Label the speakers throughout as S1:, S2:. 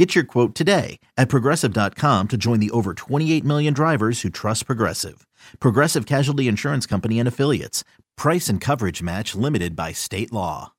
S1: Get your quote today at progressive.com to join the over 28 million drivers who trust Progressive. Progressive Casualty Insurance Company and Affiliates. Price and coverage match limited by state law.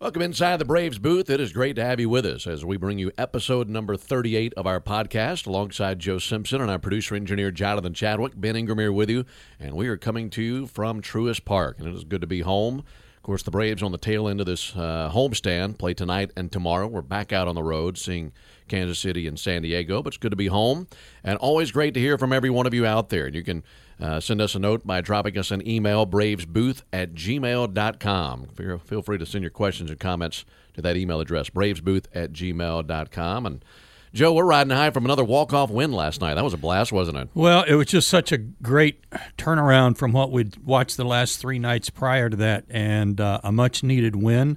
S2: Welcome inside the Braves booth. It is great to have you with us as we bring you episode number 38 of our podcast alongside Joe Simpson and our producer engineer Jonathan Chadwick. Ben Ingram here with you, and we are coming to you from Truist Park, and it is good to be home. Of course, the Braves on the tail end of this uh, homestand play tonight and tomorrow. We're back out on the road seeing Kansas City and San Diego, but it's good to be home. And always great to hear from every one of you out there. And you can uh, send us a note by dropping us an email, bravesbooth at gmail.com. Feel, feel free to send your questions and comments to that email address, bravesbooth at gmail.com. And Joe, we're riding high from another walk-off win last night. That was a blast, wasn't it?
S3: Well, it was just such a great turnaround from what we'd watched the last three nights prior to that, and uh, a much-needed win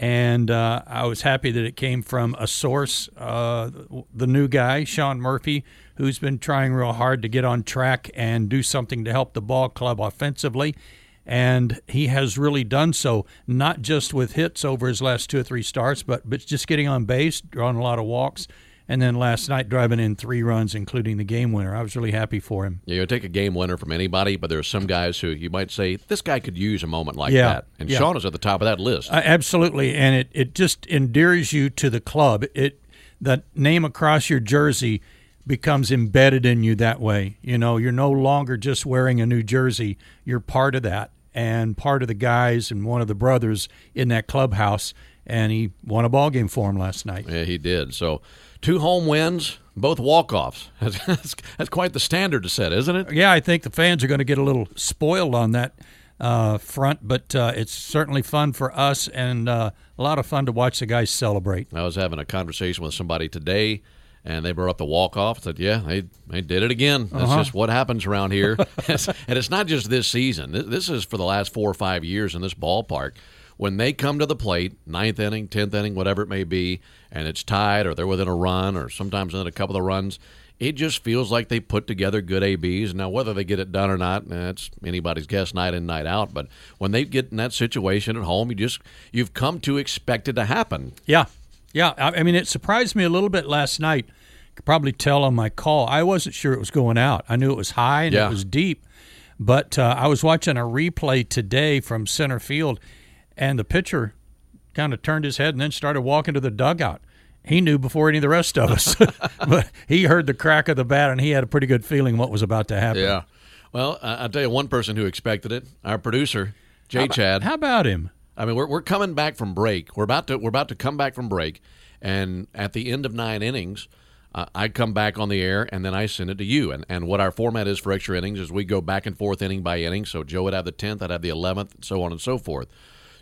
S3: and uh, I was happy that it came from a source, uh, the new guy, Sean Murphy, who's been trying real hard to get on track and do something to help the ball club offensively. And he has really done so, not just with hits over his last two or three starts, but, but just getting on base, drawing a lot of walks, and then last night driving in three runs, including the game winner. I was really happy for him.
S2: Yeah, you take a game winner from anybody, but there are some guys who you might say this guy could use a moment like
S3: Yeah,
S2: that, and
S3: yeah.
S2: Sean is at the top of that list.
S3: Uh, absolutely, and it, it just endears you to the club. It the name across your jersey becomes embedded in you that way. You know, you're no longer just wearing a new jersey. You're part of that and part of the guys and one of the brothers in that clubhouse. And he won a ball game for him last night.
S2: yeah, he did. So, two home wins, both walk-offs. That's, that's quite the standard to set, isn't it?
S3: Yeah, I think the fans are going to get a little spoiled on that uh, front, but uh, it's certainly fun for us and uh, a lot of fun to watch the guys celebrate.
S2: I was having a conversation with somebody today, and they brought up the walk off. Said, "Yeah, they they did it again. That's
S3: Uh-huh.
S2: just what happens around here." and it's not just this season. This, this is for the last four or five years in this ballpark. When they come to the plate, ninth inning, tenth inning, whatever it may be, and it's tied, or they're within a run, or sometimes within a couple of runs. It just feels like they put together good ABs. Now, whether they get it done or not, that's anybody's guess, night in, night out. But when they get in that situation at home, you just you've come to expect it to happen.
S3: Yeah, yeah. I, I mean, it surprised me a little bit last night. You could probably tell on my call. I wasn't sure it was going out. I knew it was high and
S2: Yeah.
S3: it was deep, but uh, I was watching a replay today from center field, and the pitcher kind of turned his head and then started walking to the dugout. He knew before any of the rest of us, but he heard the crack of the bat and he had a pretty good feeling what was about to happen.
S2: Yeah. Well, I'll tell you one person who expected it. Our producer, Jay Chad.
S3: How about him?
S2: I mean, we're, we're coming back from break. We're about to we're about to come back from break, and at the end of nine innings, uh, I come back on the air, and then I send it to you. And and what our format is for extra innings is we go back and forth inning by inning. So Joe would have the tenth, I'd have the eleventh, and so on and so forth.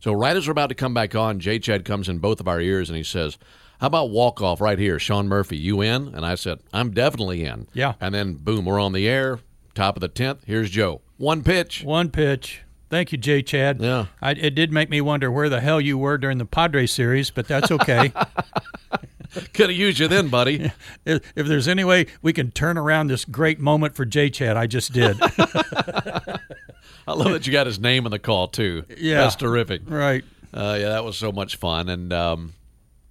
S2: So right as we're about to come back on, Jay Chad comes in both of our ears and he says. How about walk off right here, Sean Murphy? You in? And I said, I'm definitely in.
S3: Yeah.
S2: And then boom, we're on the air, top of the tenth. Here's Joe. One pitch.
S3: One pitch. Thank you, Jay Chad.
S2: Yeah.
S3: I, it did make me wonder where the hell you were during the Padres series, but that's okay.
S2: Could have used you then, buddy.
S3: if, if there's any way we can turn around this great moment for Jay Chad, I just did.
S2: I love that you got his name in the call too.
S3: Yeah.
S2: that's terrific.
S3: right.
S2: Uh, yeah, that was so much fun, and um,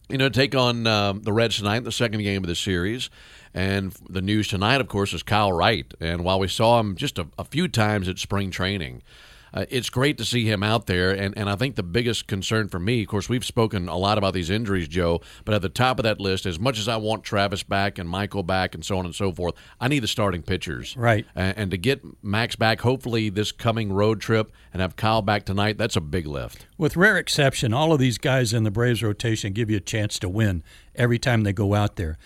S2: you know, take on um, the Reds tonight, the second game of the series. And the news tonight, of course, is Kyle Wright. And while we saw him just a, a few times at spring training, uh, it's great to see him out there. And, and I think the biggest concern for me, of course, we've spoken a lot about these injuries, Joe, but at the top of that list, as much as I want Travis back and Michael back and so on and so forth, I need the starting pitchers.
S3: Right.
S2: And, and to get Max back, hopefully this coming road trip, and have Kyle back tonight, that's a big lift.
S3: With rare exception, all of these guys in the Braves rotation give you a chance to win every time they go out there.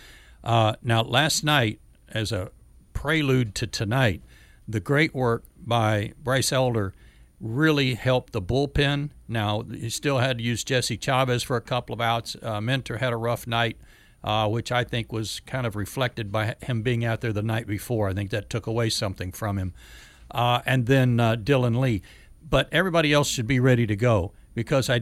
S3: Uh, now, last night, as a prelude to tonight, the great work by Bryce Elder really helped the bullpen. Now, he still had to use Jesse Chavez for a couple of outs. Uh, Minter had a rough night, uh, which I think was kind of reflected by him being out there the night before. I think that took away something from him. Uh, and then uh, Dylan Lee. but everybody else should be ready to go because I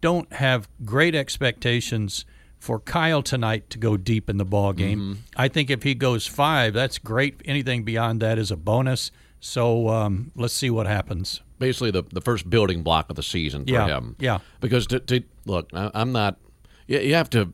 S3: don't have great expectations for Kyle tonight to go deep in the ball game.
S2: Mm-hmm.
S3: I think if he goes five, that's great. Anything beyond that is a bonus. So um, let's see what happens.
S2: Basically, the the first building block of the season for
S3: Yeah,
S2: him.
S3: yeah.
S2: Because to, to look, I, I'm not. You, you have to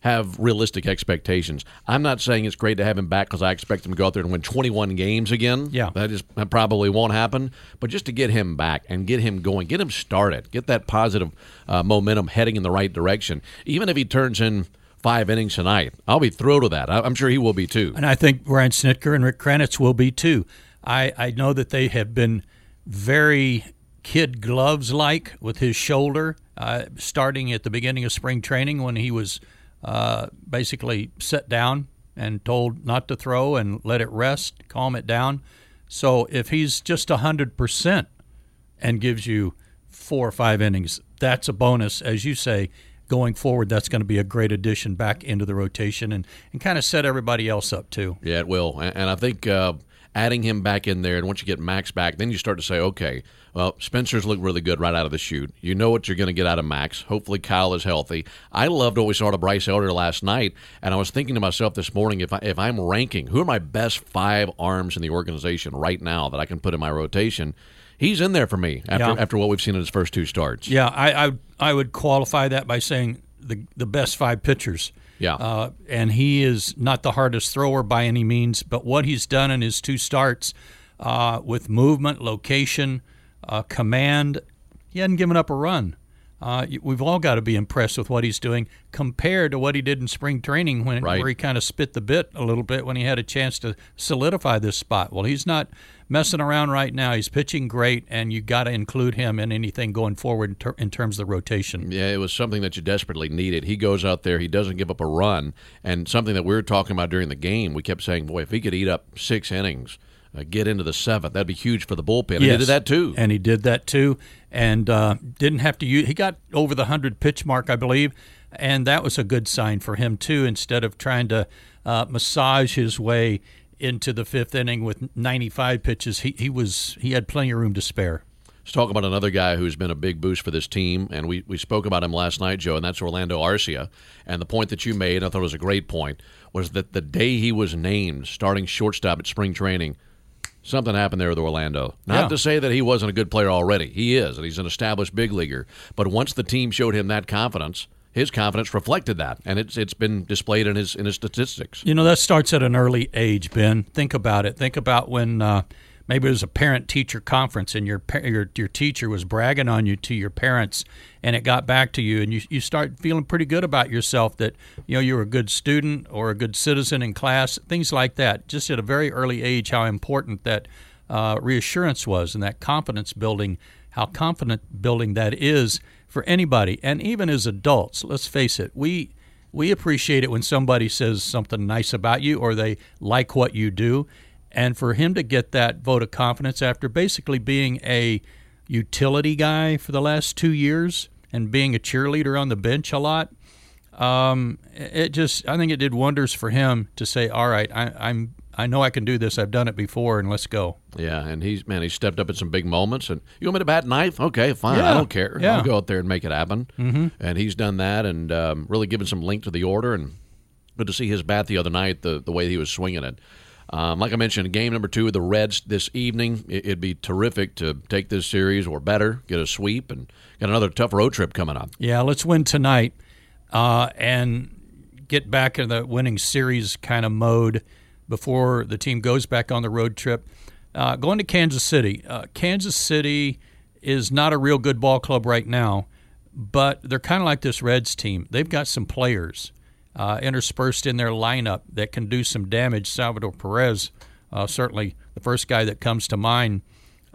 S2: have realistic expectations. I'm not saying it's great to have him back because I expect him to go out there and win 21 games again.
S3: Yeah.
S2: That is that probably won't happen. But just to get him back and get him going, get him started, get that positive uh, momentum heading in the right direction. Even if he turns in five innings tonight, I'll be thrilled with that. I'm sure he will be too.
S3: And I think Brian Snitker and Rick Kranitz will be too. I, I know that they have been very kid gloves like with his shoulder, uh, starting at the beginning of spring training when he was uh, basically set down and told not to throw and let it rest, calm it down. So if he's just 100% and gives you four or five innings, that's a bonus. As you say, going forward, that's going to be a great addition back into the rotation and, and kind of set everybody else up too.
S2: Yeah, it will. And, and I think uh, adding him back in there, and once you get Max back, then you start to say, okay, well, Spencer's looked really good right out of the chute. You know what you're going to get out of Max. Hopefully, Kyle is healthy. I loved what we saw to Bryce Elder last night, and I was thinking to myself this morning, if I, if I'm ranking who are my best five arms in the organization right now that I can put in my rotation, he's in there for me after
S3: Yeah.
S2: after what we've seen in his first two starts.
S3: Yeah, I, I I would qualify that by saying the the best five pitchers.
S2: Yeah.
S3: uh, and he is not the hardest thrower by any means, but what he's done in his two starts uh, with movement, location, uh, command, he hadn't given up a run. Uh, we've all got to be impressed with what he's doing compared to what he did in spring training when
S2: Right.
S3: where he kind of spit the bit a little bit when he had a chance to solidify this spot. Well, he's not messing around right now. He's pitching great, and you got to include him in anything going forward in, ter- in terms of the rotation.
S2: Yeah, it was something that you desperately needed. He goes out there, he doesn't give up a run, and something that we were talking about during the game. We kept saying, "Boy, if he could eat up six innings, uh, get into the seventh, that'd be huge for the bullpen." And he did that too.
S3: And he did that too, and uh, didn't have to use. He got over the hundred pitch mark, I believe, and that was a good sign for him too. Instead of trying to uh, massage his way into the fifth inning with 95 pitches, he, he was he had plenty of room to spare.
S2: Let's talk about another guy who's been a big boost for this team, and we, we spoke about him last night, Joe, and that's Orlando Arcia. And the point that you made, I thought was a great point, was that the day he was named starting shortstop at spring training, something happened there with Orlando. Not
S3: Yeah.
S2: to say that he wasn't a good player already. He is, and he's an established big leaguer. But once the team showed him that confidence, his confidence reflected that, and it's it's been displayed in his in his statistics.
S3: You know, that starts at an early age, Ben. Think about it. Think about when uh, maybe it was a parent teacher conference and your, your your teacher was bragging on you to your parents and it got back to you and you, you start feeling pretty good about yourself that you know you're a good student or a good citizen in class, things like that. Just at a very early age, how important that uh, reassurance was and that confidence building, how confident building that is for anybody and even as adults. Let's face it, we we appreciate it when somebody says something nice about you or they like what you do. And for him to get that vote of confidence after basically being a utility guy for the last two years and being a cheerleader on the bench a lot, um, it just I think it did wonders for him to say, "All right, I, I'm I know I can do this. I've done it before, and let's go."
S2: Yeah, and he's man, he stepped up at some big moments. And you want me to bat ninth? Okay, fine. I don't care.
S3: yeah.
S2: I'll go out there and make it happen. Mm-hmm. And he's done that, and um, really given some link to the order. And good to see his bat the other night, the the way he was swinging it. Um, like I mentioned, game number two of the Reds this evening. It, it'd be terrific to take this series or better, get a sweep, and got another tough road trip coming up.
S3: Yeah, let's win tonight uh, and get back in the winning series kind of mode before the team goes back on the road trip. Uh, going to Kansas City. Uh, Kansas City is not a real good ball club right now, but they're kind of like this Reds team. They've got some players uh, interspersed in their lineup that can do some damage. Salvador Perez, uh, certainly the first guy that comes to mind.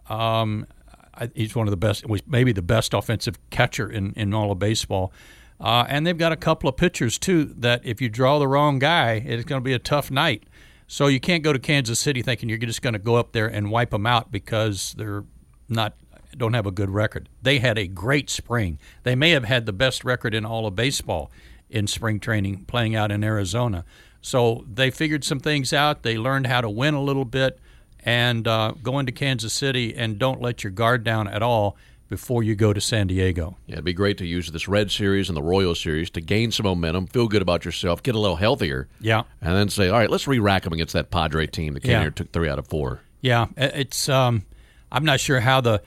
S3: Um, I, he's one of the best, maybe the best offensive catcher in, in all of baseball. Uh, and they've got a couple of pitchers, too, that if you draw the wrong guy, it's going to be a tough night. So you can't go to Kansas City thinking you're just going to go up there and wipe them out because they're not don't have a good record. They had a great spring. They may have had the best record in all of baseball in spring training playing out in Arizona. So they figured some things out. They learned how to win a little bit. and uh, go into Kansas City and don't let your guard down at all before you go to San Diego.
S2: Yeah, it'd be great to use this Red Series and the Royal Series to gain some momentum, feel good about yourself, get a little healthier.
S3: Yeah.
S2: And then say, all right, let's re rack them against that Padre team that came
S3: Yeah.
S2: here took three out of four.
S3: Yeah, it's. Um, I'm not sure how the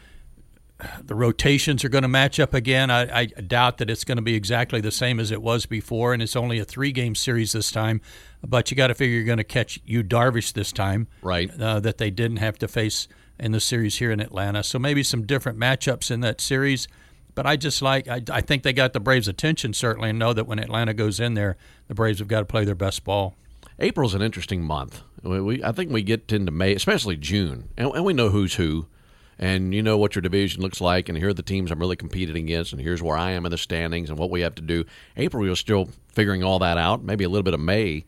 S3: the rotations are going to match up again. I, I doubt that it's going to be exactly the same as it was before, and it's only a three game series this time. But you got to figure you're going to catch Yu Darvish this time,
S2: Right.
S3: Uh, that they didn't have to face in the series here in Atlanta. So maybe some different matchups in that series. But I just like I, I think they got the Braves' attention certainly, and know that when Atlanta goes in there, the Braves have got to play their best ball.
S2: April's an interesting month. We, we I think we get into May, especially June, and, and we know who's who, and you know what your division looks like, and here are the teams I'm really competing against, and here's where I am in the standings, and what we have to do. April, you're still figuring all that out. Maybe a little bit of May.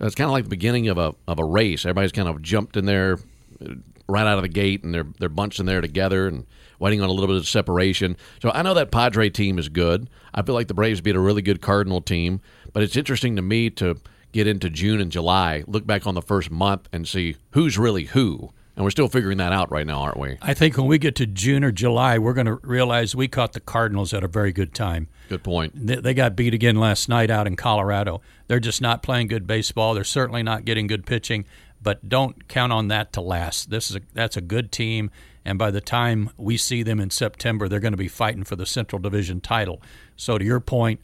S2: It's kind of like the beginning of a of a race. Everybody's kind of jumped in there uh, right out of the gate, and they're they're bunched in there together and waiting on a little bit of separation. So I know that Padre team is good. I feel like the Braves beat a really good Cardinal team, but it's interesting to me to get into June and July, look back on the first month, and see who's really who. And we're still figuring that out right now, aren't we?
S3: I think when we get to June or July, we're going to realize we caught the Cardinals at a very good time.
S2: Good point.
S3: They, they got beat again last night out in Colorado. They're just not playing good baseball. They're certainly not getting good pitching, but don't count on that to last. This is a, that's a good team, and by the time we see them in September, they're going to be fighting for the Central Division title. So to your point,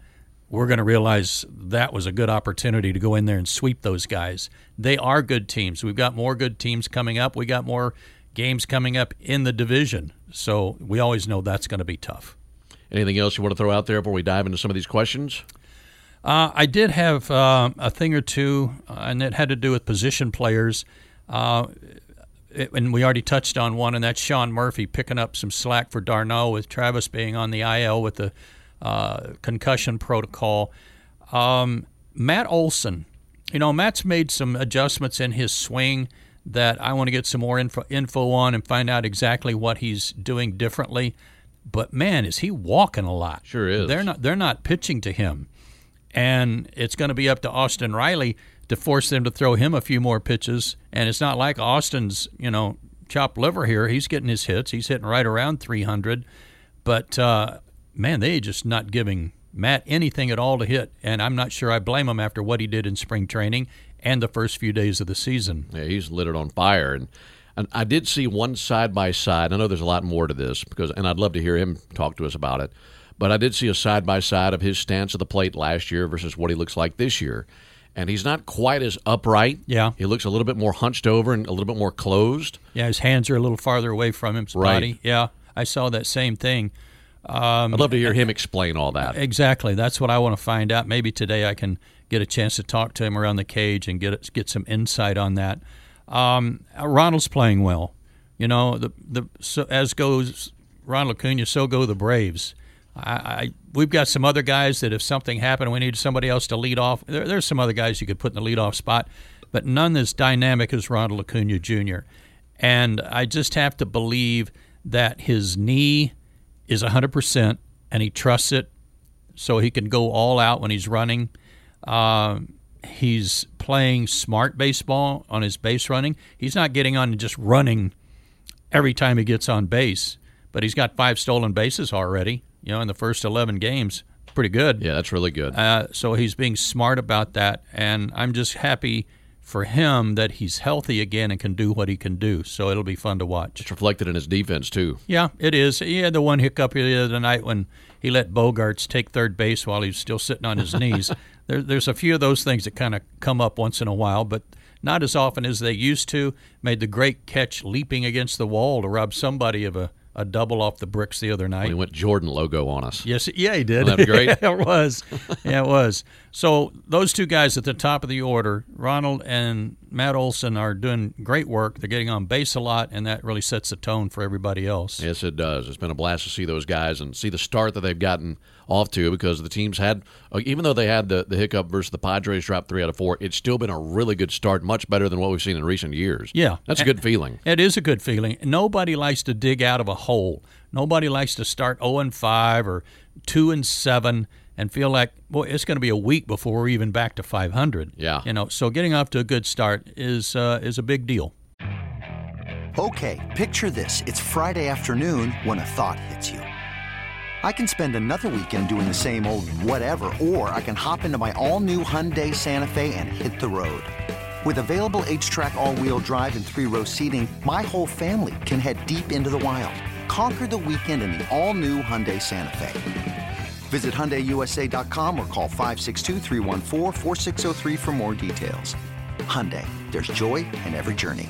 S3: we're going to realize that was a good opportunity to go in there and sweep those guys. They are good teams. We've got more good teams coming up. We got more games coming up in the division. So we always know that's going to be tough.
S2: Anything else you want to throw out there before we dive into some of these questions?
S3: Uh, I did have uh, a thing or two, uh, and it had to do with position players. Uh, it, and we already touched on one, and that's Sean Murphy picking up some slack for d'Arnaud with Travis being on the IL with the uh, concussion protocol. Um, Matt Olson, you know, Matt's made some adjustments in his swing that I want to get some more info, info on and find out exactly what he's doing differently. But man, is he walking a lot?
S2: Sure is.
S3: They're not. They're not pitching to him, and it's going to be up to Austin Riley to force them to throw him a few more pitches. And it's not like Austin's, you know, chopped liver here. He's getting his hits. He's hitting right around 300. But uh, man, they just not giving Matt anything at all to hit. And I'm not sure I blame him after what he did in spring training and the first few days of the season.
S2: Yeah, he's lit it on fire. And, and I did see one side by side. I know there's a lot more to this because, and I'd love to hear him talk to us about it. But I did see a side by side of his stance at the plate last year versus what he looks like this year. And he's not quite as upright.
S3: Yeah.
S2: He looks a little bit more hunched over and a little bit more closed.
S3: Yeah, his hands are a little farther away from his
S2: Right.
S3: body. Yeah, I saw that same thing. Um,
S2: I'd love to hear him explain all that.
S3: Exactly. That's what I want to find out. Maybe today I can get a chance to talk to him around the cage and get get some insight on that. Um, Ronald's playing well. You know, the the so as goes Ronald Acuna, so go the Braves. I, I we've got some other guys that if something happened, we need somebody else to lead off. There, there's some other guys you could put in the leadoff spot, but none as dynamic as Ronald Acuna Jr. And I just have to believe that his knee is 100% and he trusts it so he can go all out when he's running. Um, he's playing smart baseball on his base running. He's not getting on and just running every time he gets on base, but he's got five stolen bases already, you know, in the first 11 games. Pretty good.
S2: Yeah, that's really good.
S3: Uh, so he's being smart about that, and I'm just happy for him that he's healthy again and can do what he can do. So it'll be fun to watch.
S2: It's reflected in his defense, too.
S3: Yeah, it is. He had the one hiccup the other night when he let Bogaerts take third base while he was still sitting on his knees. There, there's a few of those things that kind of come up once in a while, but not as often as they used to. Made the great catch leaping against the wall to rob somebody of a, a double off the bricks the other night.
S2: He went Jordan logo on us.
S3: Yes, yeah, he did.
S2: That great?
S3: it was. Yeah, it was. So those two guys at the top of the order, Ronald and Matt Olson, are doing great work. They're getting on base a lot, and that really sets the tone for everybody else.
S2: Yes, it does. It's been a blast to see those guys and see the start that they've gotten off to because the teams had, uh, even though they had the, the hiccup versus the Padres dropped three out of four, it's still been a really good start, much better than what we've seen in recent years.
S3: Yeah.
S2: That's a good feeling.
S3: It is a good feeling. Nobody likes to dig out of a hole. Nobody likes to start 0 and 5 or 2 and 7 and feel like, boy, it's going to be a week before we're even back to 500.
S2: Yeah.
S3: You know, so getting off to a good start is uh, is a big deal.
S4: Okay, picture this. It's Friday afternoon when a thought hits you. I can spend another weekend doing the same old whatever, or I can hop into my all new Hyundai Santa Fe and hit the road. With available HTRAC, all wheel drive, and three row seating, my whole family can head deep into the wild. Conquer the weekend in the all new Hyundai Santa Fe. Visit HyundaiUSA.com or call 562 for more details. Hyundai, there's joy in every journey.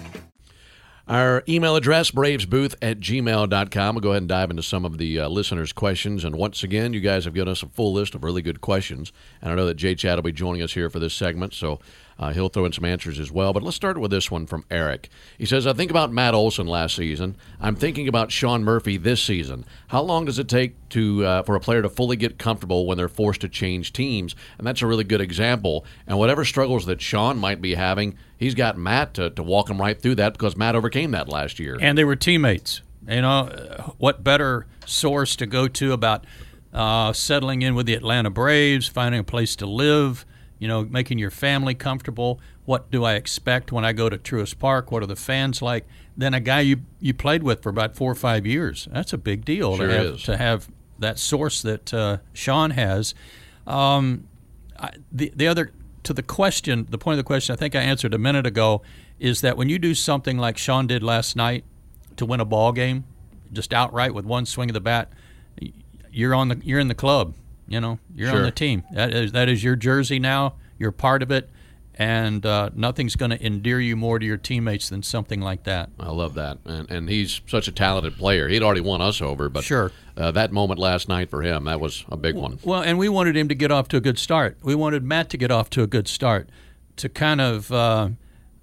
S2: Our email address, bravesbooth at gmail.com. We'll go ahead and dive into some of the uh, listeners' questions. And once again, you guys have given us a full list of really good questions. And I know that Jay Chad will be joining us here for this segment, so uh, he'll throw in some answers as well. But let's start with this one from Eric. He says, I think about Matt Olson last season. I'm thinking about Sean Murphy this season. How long does it take to uh, for a player to fully get comfortable when they're forced to change teams? And that's a really good example. And whatever struggles that Sean might be having, he's got Matt to, to walk him right through that because Matt overcame that last year.
S3: And they were teammates. You know, what better source to go to about uh, settling in with the Atlanta Braves, finding a place to live – you know, making your family comfortable. What do I expect when I go to Truist Park? What are the fans like? Then a guy you you played with for about four or five years. That's a big deal
S2: sure
S3: to have
S2: is.
S3: to have that source that uh, Sean has. Um, I, the the other to the question, the point of the question, I think I answered a minute ago, is that when you do something like Sean did last night to win a ball game, just outright with one swing of the bat, you're on the you're in the club. You know, you're
S2: sure.
S3: on the team. That is that is your jersey now. You're part of it, and uh, nothing's going to endear you more to your teammates than something like that.
S2: I love that, and, and he's such a talented player. He'd already won us over, but
S3: sure,
S2: uh, that moment last night for him that was a big one.
S3: Well, and we wanted him to get off to a good start. We wanted Matt to get off to a good start, to kind of uh,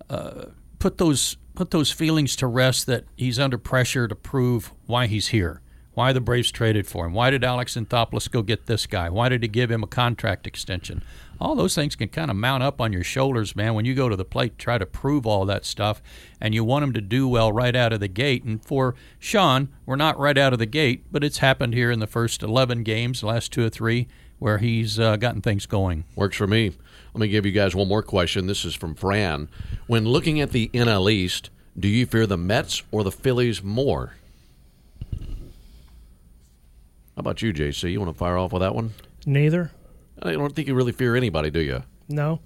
S3: uh, put those put those feelings to rest that he's under pressure to prove why he's here. Why the Braves traded for him? Why did Alex Anthopoulos go get this guy? Why did he give him a contract extension? All those things can kind of mount up on your shoulders, man, when you go to the plate, try to prove all that stuff, and you want him to do well right out of the gate. And for Sean, we're not right out of the gate, but it's happened here in the first 11 games, last two or three, where he's uh, gotten things going.
S2: Works for me. Let me give you guys one more question. This is from Fran. When looking at the NL East, do you fear the Mets or the Phillies more? How about you, JC? You want to fire off with that one?
S5: Neither.
S2: I don't think you really fear anybody, do you?
S5: No.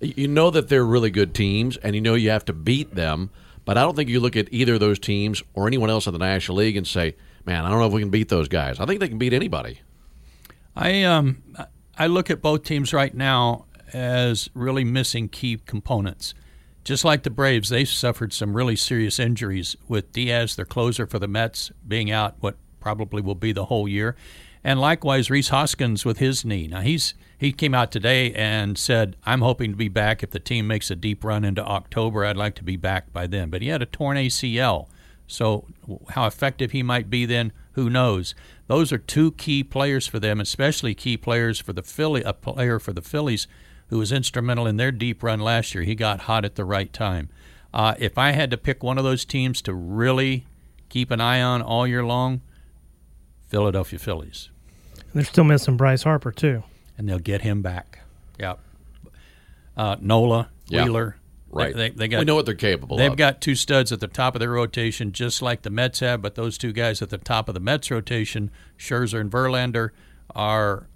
S2: You know that they're really good teams, and you know you have to beat them. But I don't think you look at either of those teams or anyone else in the National League and say, "Man, I don't know if we can beat those guys." I think they can beat anybody.
S3: I um I look at both teams right now as really missing key components. Just like the Braves, they suffered some really serious injuries with Diaz, their closer for the Mets, being out what probably will be the whole year. And likewise, Rhys Hoskins with his knee. Now he's he came out today and said, "I'm hoping to be back if the team makes a deep run into October. I'd like to be back by then." But he had a torn ACL, so how effective he might be then, who knows? Those are two key players for them, especially key players for the Philly. A player for the Phillies who was instrumental in their deep run last year. He got hot at the right time. Uh, if I had to pick one of those teams to really keep an eye on all year long, Philadelphia Phillies.
S5: And they're still missing Bryce Harper too.
S3: And they'll get him back. Yep. Uh, Nola,
S2: Yeah.
S3: Wheeler.
S2: Right.
S3: They, they got,
S2: we know what they're capable
S3: They've
S2: of.
S3: got two studs at the top of their rotation, just like the Mets have. But those two guys at the top of the Mets rotation, Scherzer and Verlander, are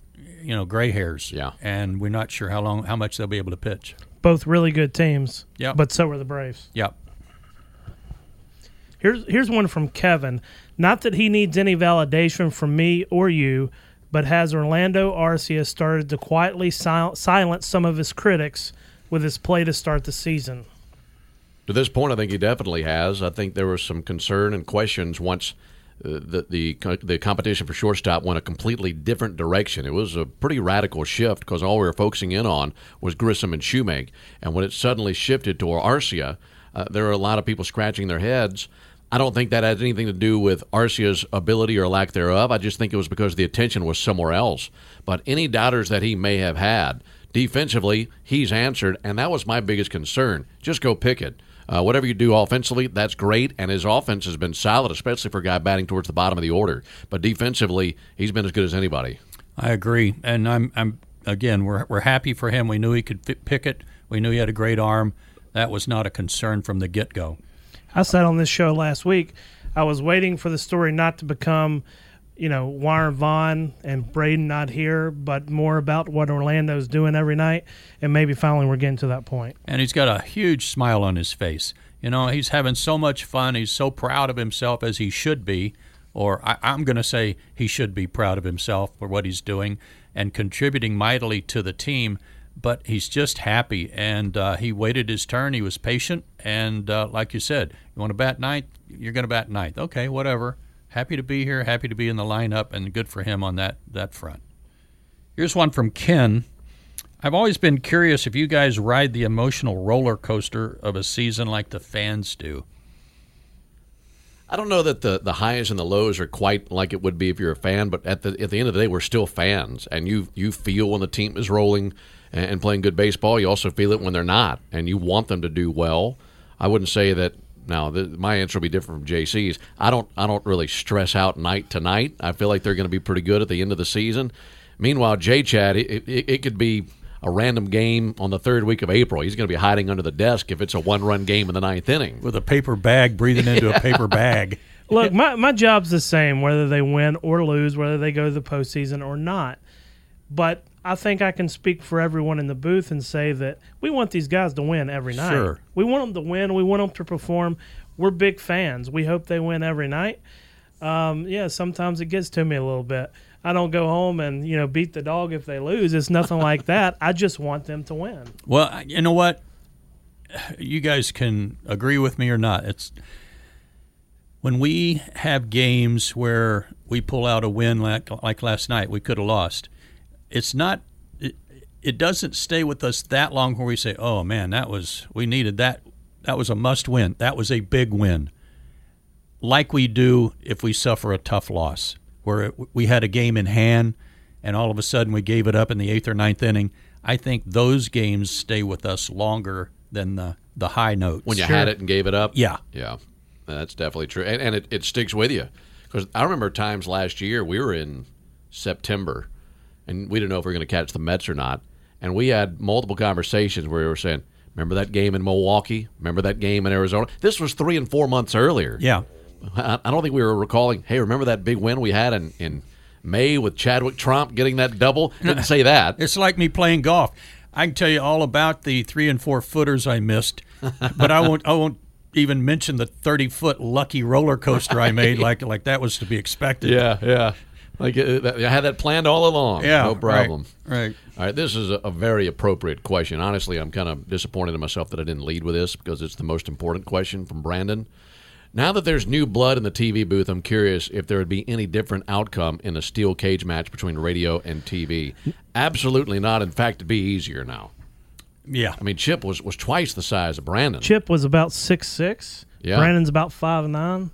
S3: you know gray hairs.
S2: Yeah.
S3: And we're not sure how long, how much they'll be able to pitch.
S5: Both really good teams.
S3: Yeah.
S5: But so are the Braves.
S3: Yep.
S5: Here's here's one from Kevin. Not that he needs any validation from me or you, but has Orlando Arcia started to quietly sil- silence some of his critics with his play to start the season?
S2: To this point, I think he definitely has. I think there was some concern and questions once uh, the, the the competition for shortstop went a completely different direction. It was a pretty radical shift because all we were focusing in on was Grissom and Shewmake, and when it suddenly shifted to Arcia, uh, there were a lot of people scratching their heads. I don't think that has anything to do with Arcia's ability or lack thereof. I just think it was because the attention was somewhere else. But any doubters that he may have had defensively, he's answered, and that was my biggest concern. Just go pick it. Uh, whatever you do offensively, that's great, and his offense has been solid, especially for a guy batting towards the bottom of the order. But defensively, he's been as good as anybody.
S3: I agree, and I'm, I'm again, we're we're happy for him. We knew he could pick it. We knew he had a great arm. That was not a concern from the get go.
S5: I said on this show last week, I was waiting for the story not to become, you know, Warren Vaughn and Braden not here, but more about what Orlando's doing every night. And maybe finally we're getting to that point.
S3: And he's got a huge smile on his face. You know, he's having so much fun. He's so proud of himself as he should be, or I, I'm going to say he should be proud of himself for what he's doing and contributing mightily to the team. But he's just happy, and uh, he waited his turn. He was patient, and uh, like you said, you want to bat ninth, you're going to bat ninth. Okay, whatever. Happy to be here. Happy to be in the lineup, and good for him on that that front. Here's one from Ken. I've always been curious if you guys ride the emotional roller coaster of a season like the fans do.
S2: I don't know that the, the highs and the lows are quite like it would be if you're a fan, but at the at the end of the day, we're still fans, and you you feel when the team is rolling and, and playing good baseball. You also feel it when they're not, and you want them to do well. I wouldn't say that. Now, the, my answer will be different from JC's. I don't I don't really stress out night to night. I feel like they're going to be pretty good at the end of the season. Meanwhile, J Chad, it, it, it could be a random game on the third week of April. He's going to be hiding under the desk if it's a one run game in the ninth inning.
S3: With a paper bag, breathing into a paper bag.
S5: Look, my, my job's the same, whether they win or lose, whether they go to the postseason or not. But I think I can speak for everyone in the booth and say that we want these guys to win every night.
S3: Sure.
S5: We want them to win. We want them to perform. We're big fans. We hope they win every night. Um, yeah, sometimes it gets to me a little bit. I don't go home and you know beat the dog if they lose. It's nothing like that. I just want them to win.
S3: Well, you know what? You guys can agree with me or not. It's when we have games where we pull out a win like like last night, we could have lost. It's not. It, it doesn't stay with us that long where we say, "Oh man, that was we needed that. That was a must win. That was a big win." Like we do if we suffer a tough loss, where we had a game in hand, and all of a sudden we gave it up in the eighth or ninth inning. I think those games stay with us longer than the the high notes.
S2: When you had it and gave it up?
S3: Yeah.
S2: Yeah. That's definitely true. And, and it, it sticks with you. Because I remember times last year we were in September and we didn't know if we were going to catch the Mets or not. And we had multiple conversations where we were saying, Remember that game in Milwaukee? Remember that game in Arizona? This was three and four months earlier.
S3: Yeah.
S2: I, I don't think we were recalling, hey, remember that big win we had in, in May with Chadwick Tromp getting that double? Didn't say that.
S3: It's like me playing golf. I can tell you all about the three and four footers I missed, but I won't. I won't even mention the thirty foot lucky roller coaster I made. Like like that was to be expected.
S2: Yeah, yeah. Like uh, I had that planned all along.
S3: Yeah,
S2: no problem.
S3: Right. right.
S2: All right, this is a, a very appropriate question. Honestly, I'm kind of disappointed in myself that I didn't lead with this because it's the most important question from Brandon. Now that there's new blood in the TV booth, I'm curious if there would be any different outcome in a steel cage match between radio and TV. Absolutely not. In fact, it'd be easier now.
S3: Yeah.
S2: I mean, Chip was, was twice the size of Brandon.
S5: Chip was about six six.
S2: Yeah.
S5: Brandon's about five nine.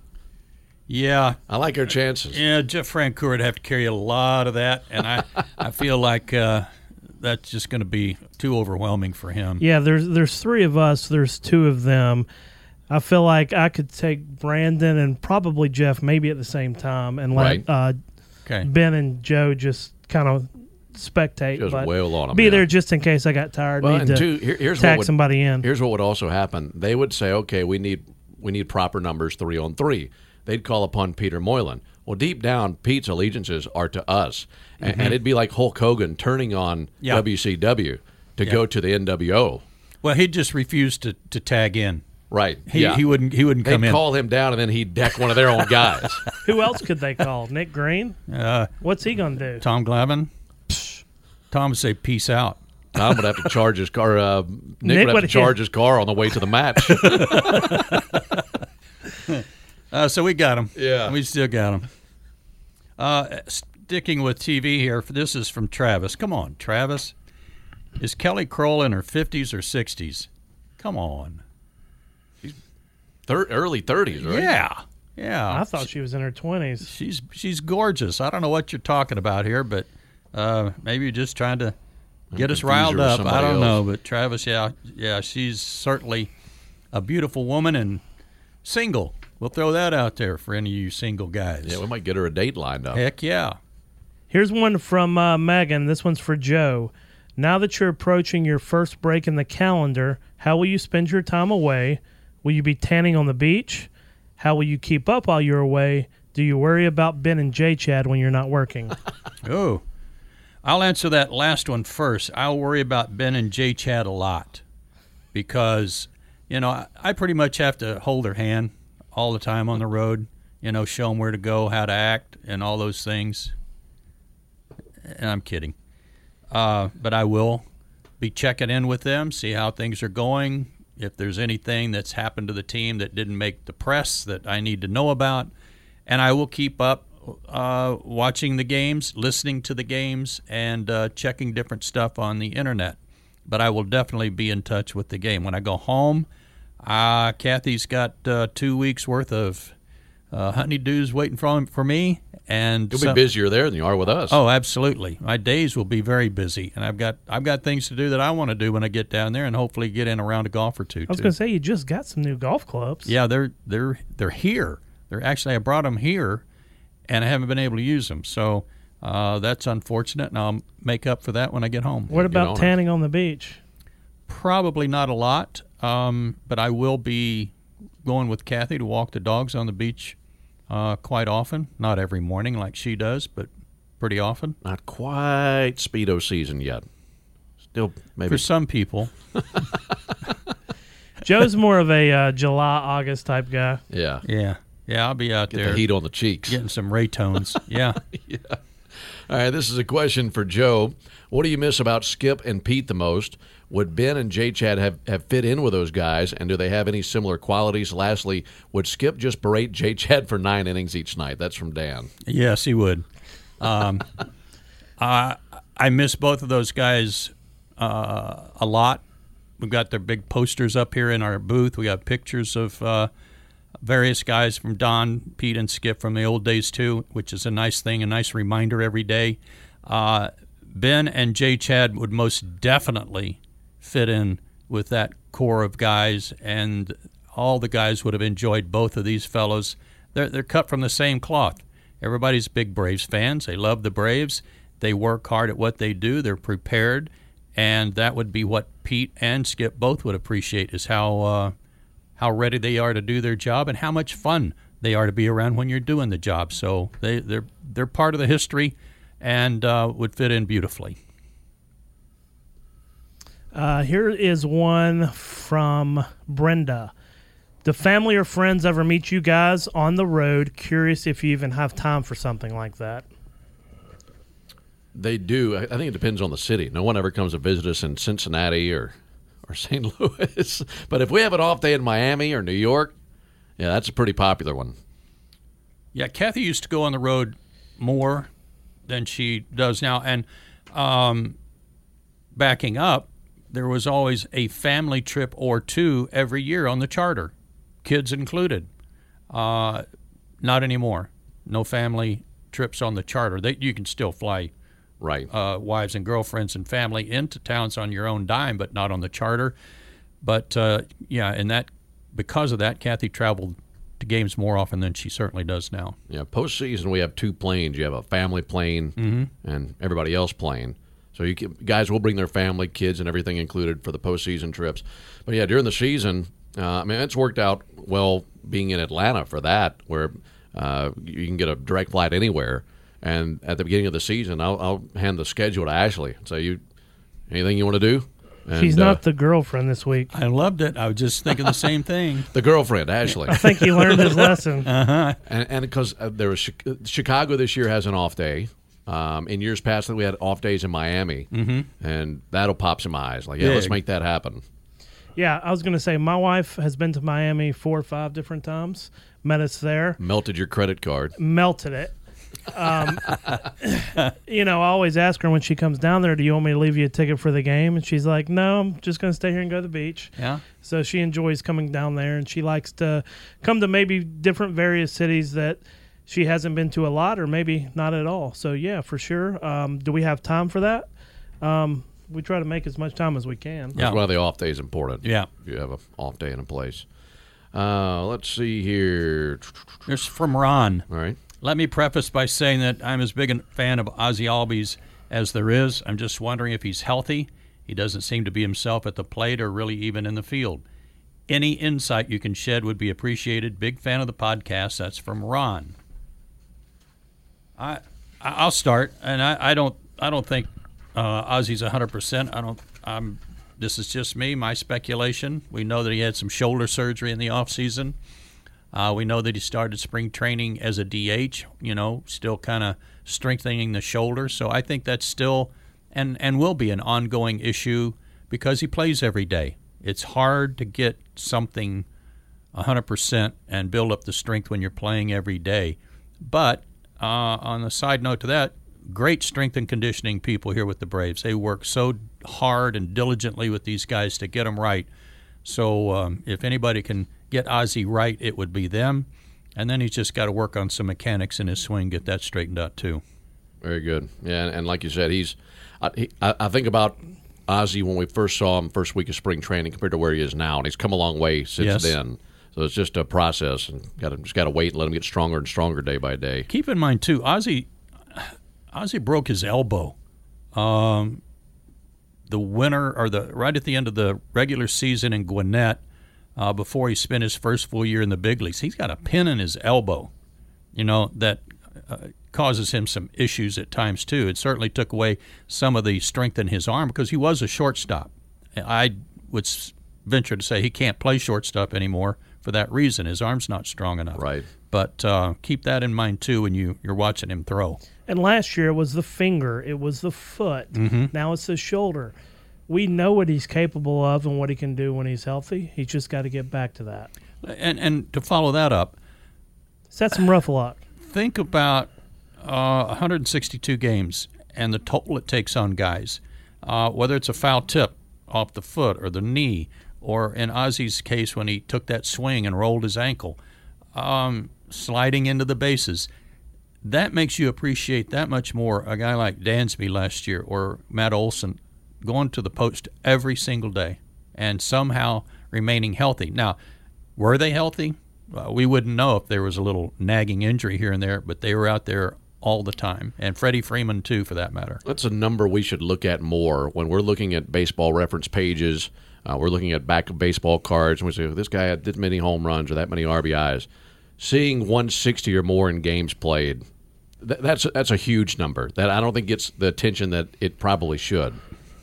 S3: Yeah.
S2: I like our chances.
S3: Yeah. Jeff Francoeur would have to carry a lot of that, and I I feel like uh, that's just going to be too overwhelming for him.
S5: Yeah, there's there's three of us. There's two of them. I feel like I could take Brandon and probably Jeff maybe at the same time and let
S2: Right.
S5: uh,
S3: Okay.
S5: Ben and Joe just kind of spectate.
S2: Just
S5: but
S2: wail on 'em,
S5: Be
S2: yeah.
S5: there just in case I got tired.
S2: Well,
S5: need
S2: and
S5: to
S2: two, here, here's
S5: tag
S2: what would,
S5: somebody in.
S2: Here's what would also happen. They would say, okay, we need we need proper numbers three on three. They'd call upon Peter Moylan. Well, deep down, Pete's allegiances are to us, and, and it'd be like Hulk Hogan turning on
S3: Mm-hmm.
S2: WCW to go to the NWO.
S3: Well, he'd just refused to, to tag in.
S2: Right?
S3: He,
S2: yeah.
S3: he wouldn't he wouldn't
S2: They'd
S3: come in.
S2: call him down, and then he'd deck one of their own guys.
S5: Who else could they call? Nick Green?
S3: Uh,
S5: What's he gonna do?
S3: Tom Glavine. Tom would say peace out.
S2: Tom would have to charge his car. Uh, Nick,
S5: Nick
S2: would have
S5: would-
S2: to charge his car on the way to the match.
S3: Uh, so we got him.
S2: Yeah.
S3: we still got him. Uh, sticking with TV here, this is from Travis. Come on, Travis. Is Kelly Crull in her fifties or sixties? Come on.
S2: Thir- early thirties, right?
S3: Yeah, yeah.
S5: I thought she was in her twenties.
S3: she's she's gorgeous. I don't know what you're talking about here, but uh, maybe you're just trying to get us riled up. I don't
S2: else.
S3: know, but Travis, yeah, yeah, she's certainly a beautiful woman and single. We'll throw that out there for any of you single guys.
S2: Yeah, we might get her a date lined up.
S3: Heck yeah.
S5: Here's one from uh, Megan. This one's for Joe. Now that you're approaching your first break in the calendar, how will you spend your time away? Will you be tanning on the beach? How will you keep up while you're away? Do you worry about Ben and J Chad when you're not working?
S3: Oh, I'll answer that last one first. I'll worry about Ben and J Chad a lot because, you know, I, I pretty much have to hold their hand all the time on the road, you know, show them where to go, how to act, and all those things. And I'm kidding. Uh, but I will be checking in with them, see how things are going, if there's anything that's happened to the team that didn't make the press that I need to know about. And I will keep up uh, watching the games, listening to the games, and uh, checking different stuff on the internet. But I will definitely be in touch with the game. When I go home, uh, Kathy's got uh, two weeks worth of uh, honeydews waiting for, for me. And
S2: You'll
S3: some-
S2: be busier there than you are with us.
S3: Oh, absolutely. My days will be very busy, and I've got I've got things to do that I want to do when I get down there, and hopefully get in a round of golf or two.
S5: I was going to say you just got some new golf clubs.
S3: Yeah, they're they're they're here. They're actually I brought them here, and I haven't been able to use them. So uh, that's unfortunate, and I'll make up for that when I get home.
S5: What about tanning on the beach?
S3: Probably not a lot, um, but I will be going with Kathy to walk the dogs on the beach uh, quite often. Not every morning like she does, but pretty often.
S2: Not quite speedo season yet. Still, maybe
S3: For some people,
S5: Joe's more of a uh, July August type guy.
S2: yeah.
S3: yeah, yeah, I'll be out
S2: Get
S3: there
S2: the heat on the cheeks.
S3: getting some Ray Raytones. yeah.
S2: All right, this is a question for Joe. What do you miss about Skip and Pete the most? Would Ben and J Chad have, have fit in with those guys, and do they have any similar qualities? Lastly, would Skip just berate J Chad for nine innings each night? That's from Dan.
S3: Yes, he would. Um, I I miss both of those guys uh, a lot. We've got their big posters up here in our booth. We got pictures of uh, various guys from Don, Pete, and Skip from the old days too, which is a nice thing, a nice reminder every day. Uh, ben and Jay Chad would most definitely fit in with that core of guys, and all the guys would have enjoyed both of these fellows. They're, they're cut from the same cloth. Everybody's big Braves fans. They love the Braves. They work hard at what they do. They're prepared, and that would be what Pete and Skip both would appreciate is how uh, how ready they are to do their job and how much fun they are to be around when you're doing the job. So they they're they're part of the history and uh, would fit in beautifully.
S5: Uh, here is one from Brenda. Do family or friends ever meet you guys on the road? Curious if you even have time for something like that.
S2: They do. I I think it depends on the city. No one ever comes to visit us in Cincinnati or or St. Louis. but if we have an off day in Miami or New York, yeah, that's a pretty popular one.
S3: Yeah, Kathy used to go on the road more than she does now. And um, backing up, there was always a family trip or two every year on the charter, kids included. Uh, not anymore. No family trips on the charter. They, you can still fly
S2: Right.
S3: uh, wives and girlfriends and family into towns on your own dime, but not on the charter. But uh, yeah, and that because of that, Kathy traveled to games more often than she certainly does now.
S2: Yeah, postseason we have two planes. You have a family plane and everybody else plane. So you can, guys will bring their family, kids, and everything included for the postseason trips. But yeah, during the season, uh, I mean, it's worked out well being in Atlanta for that, where uh, you can get a direct flight anywhere. And at the beginning of the season, I'll, I'll hand the schedule to Ashley and say, "You, anything you want to do?" And,
S5: She's
S2: uh,
S5: not the girlfriend this week.
S3: I loved it. I was just thinking the same thing.
S2: the girlfriend, Ashley.
S5: I think he learned his lesson.
S2: and and because uh, there was Chicago this year has an off day. Um, in years past, that we had off days in Miami, mm-hmm. and that'll pop some eyes. Like, yeah, let's make that happen.
S5: Yeah, I was going to say my wife has been to Miami four or five different times. Met us there,
S2: Melted your credit card.
S5: melted it. Um, you know, I always ask her when she comes down there, "Do you want me to leave you a ticket for the game?" And she's like, "No, I'm just going to stay here and go to the beach."
S3: Yeah.
S5: So she enjoys coming down there, and she likes to come to maybe different various cities that she hasn't been to a lot, or maybe not at all. So yeah, for sure. Um, do we have time for that? Um, we try to make as much time as we can.
S3: Yeah.
S2: That's why the off day is important.
S3: Yeah.
S2: if you have an off day in a place. Uh, let's see here.
S3: This from Ron.
S2: All right.
S3: Let me preface by saying that I'm as big a fan of Ozzy Albies as there is. I'm just wondering if he's healthy. He doesn't seem to be himself at the plate or really even in the field. Any insight you can shed would be appreciated. Big fan of the podcast. That's from Ron. I I'll start, and I, I don't I don't think uh, Ozzy's hundred percent. I don't. I'm. This is just me, my speculation. We know that he had some shoulder surgery in the off season. Uh, we know that he started spring training as a DH. You know, still kind of strengthening the shoulder. So I think that's still and and will be an ongoing issue because he plays every day. It's hard to get something 100% and build up the strength when you're playing every day. But uh, on the side note to that, great strength and conditioning people here with the Braves. They work so hard and diligently with these guys to get them right. So um, if anybody can get Ozzy right, it would be them. And then he's just got to work on some mechanics in his swing, get that straightened out too.
S2: Very good. Yeah, and, and like you said, he's. I, he, I think about Ozzy when we first saw him first week of spring training compared to where he is now, and he's come a long way since
S3: Yes.
S2: then. So it's just a process, and got to just got to wait and let him get stronger and stronger day by day.
S3: Keep in mind too, Ozzy, Ozzy broke his elbow. Um, the winter or the right at the end of the regular season in Gwinnett, uh, before he spent his first full year in the big leagues, he's got a pin in his elbow. You know that uh, causes him some issues at times too. It certainly took away some of the strength in his arm because he was a shortstop. I would venture to say he can't play shortstop anymore for that reason. His arm's not strong enough.
S2: Right.
S3: But uh, keep that in mind too when you you're watching him throw.
S5: And last year it was the finger, it was the foot.
S3: Mm-hmm.
S5: Now it's the shoulder. We know what he's capable of and what he can do when he's healthy. He's just got to get back to that.
S3: And and to follow that up,
S5: Set some rough luck.
S3: think about uh, 162 games and the toll it takes on guys. Uh, whether it's a foul tip off the foot or the knee, or in Ozzy's case when he took that swing and rolled his ankle, um, sliding into the bases. That makes you appreciate that much more a guy like Dansby last year or Matt Olson going to the post every single day and somehow remaining healthy. Now, were they healthy? Uh, we wouldn't know if there was a little nagging injury here and there, but they were out there all the time. And Freddie Freeman, too, for that matter.
S2: That's a number we should look at more when we're looking at baseball reference pages. Uh, we're looking at back baseball cards, and we say this guy had this many home runs or that many RBIs. Seeing 160 or more in games played, th- that's that's a huge number that I don't think gets the attention that it probably should.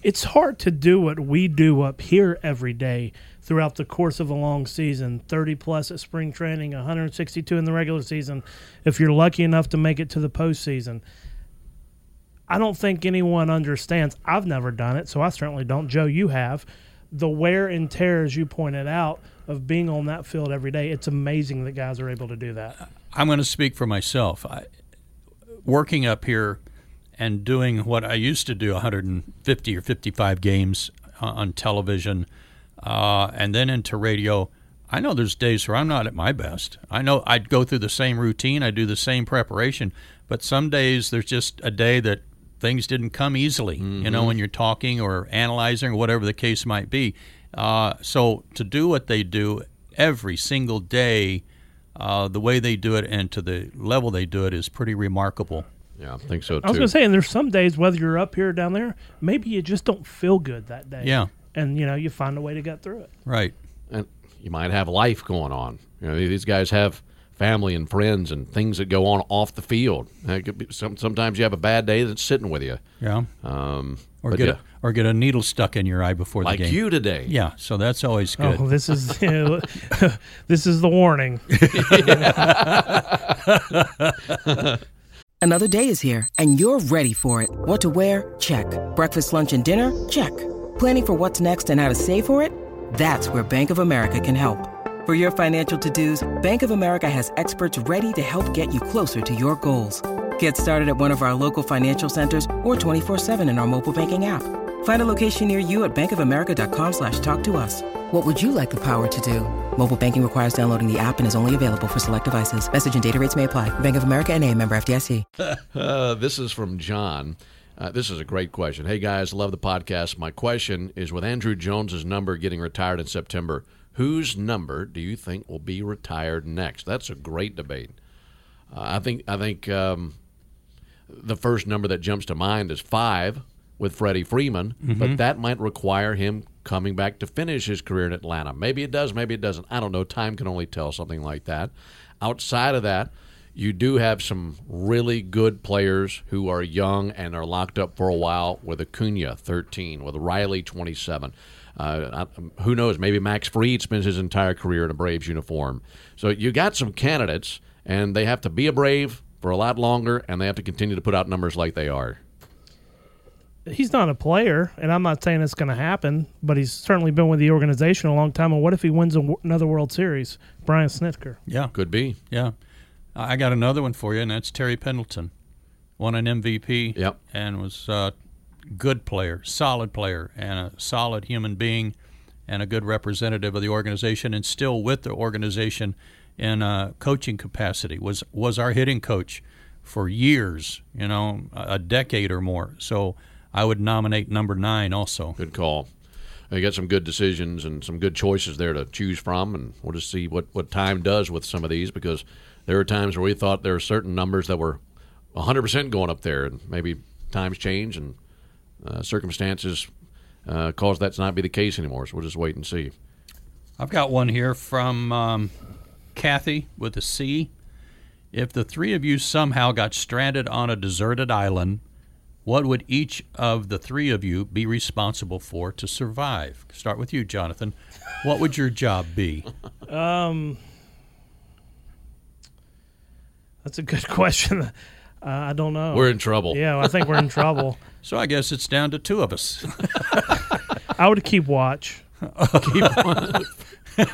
S5: It's hard to do what we do up here every day throughout the course of a long season 30 plus at spring training, 162 in the regular season, if you're lucky enough to make it to the postseason. I don't think anyone understands. I've never done it, so I certainly don't. Joe, you have. The wear and tear, as you pointed out, of being on that field every day. It's amazing that guys are able to do that.
S3: I'm going to speak for myself. I, working up here and doing what I used to do 150 or 55 games on television uh, and then into radio, I know there's days where I'm not at my best. I know I'd go through the same routine, I do the same preparation, but some days there's just a day that things didn't come easily, you know, when you're talking or analyzing or whatever the case might be. Uh, so to do what they do every single day, uh, the way they do it and to the level they do it is pretty remarkable.
S2: Yeah, I think so too.
S5: I was going to say, and there's some days, whether you're up here or down there, maybe you just don't feel good that day.
S3: Yeah.
S5: And, you know, you find a way to get through it.
S3: Right.
S2: and you might have life going on. You know, these guys have family and friends and things that go on off the field. It could be- some, sometimes you have a bad day that's sitting with you.
S3: Yeah.
S2: Um,
S3: Or get
S2: yeah,
S3: a, or get a needle stuck in your eye before
S2: like
S3: the game.
S2: you today.
S3: Yeah. So that's always good.
S5: Oh, this is this is the warning.
S6: Another day is here, and you're ready for it. What to wear? Check. Breakfast, lunch, and dinner? Check. Planning for what's next and how to save for it? That's where Bank of America can help. For your financial to-dos, Bank of America has experts ready to help get you closer to your goals. Get started at one of our local financial centers or 24-7 in our mobile banking app. Find a location near you at bankofamerica.com slash talk to us. What would you like the power to do? Mobile banking requires downloading the app and is only available for select devices. Message and data rates may apply. Bank of America and a member FDIC.
S2: Uh, this is from John. Uh, this is a great question. Hey guys, love the podcast. My question is: With Andruw Jones's number getting retired in September, whose number do you think will be retired next? That's a great debate. Uh, I think I think um, the first number that jumps to mind is five, with Freddie Freeman, but that might require him coming back to finish his career in Atlanta. Maybe it does, maybe it doesn't. I don't know. Time can only tell something like that. Outside of that, you do have some really good players who are young and are locked up for a while with Acuna, 13, with Riley, 27. Uh, I- who knows? Maybe Max Fried spends his entire career in a Braves uniform. So you got some candidates, and they have to be a Brave for a lot longer, and they have to continue to put out numbers like they are.
S5: He's not a player, and I'm not saying it's going to happen, but he's certainly been with the organization a long time. And what if he wins a, another World Series? Brian Snitker.
S3: Yeah,
S2: Could be.
S3: yeah. I got another one for you, and that's Terry Pendleton. Won an MVP
S2: Yep.
S3: and was a good player, solid player, and a solid human being, and a good representative of the organization, and still with the organization in a coaching capacity. Was was our hitting coach for years, you know, a decade or more. So I would nominate number nine also.
S2: Good call. You got some good decisions and some good choices there to choose from, and we'll just see what, what time does with some of these because there are times where we thought there were certain numbers that were 100% going up there, and maybe times change and uh, circumstances uh, cause that to not be the case anymore. So we'll just wait and see.
S3: I've got one here from um, Kathy with a C. If the three of you somehow got stranded on a deserted island, what would each of the three of you be responsible for to survive? Start with you, Jonathan. What would your job be?
S5: Um, That's a good question. Uh, I don't know.
S2: We're in trouble.
S5: yeah, I think we're in trouble.
S3: So I guess it's down to two of us.
S5: I would keep watch.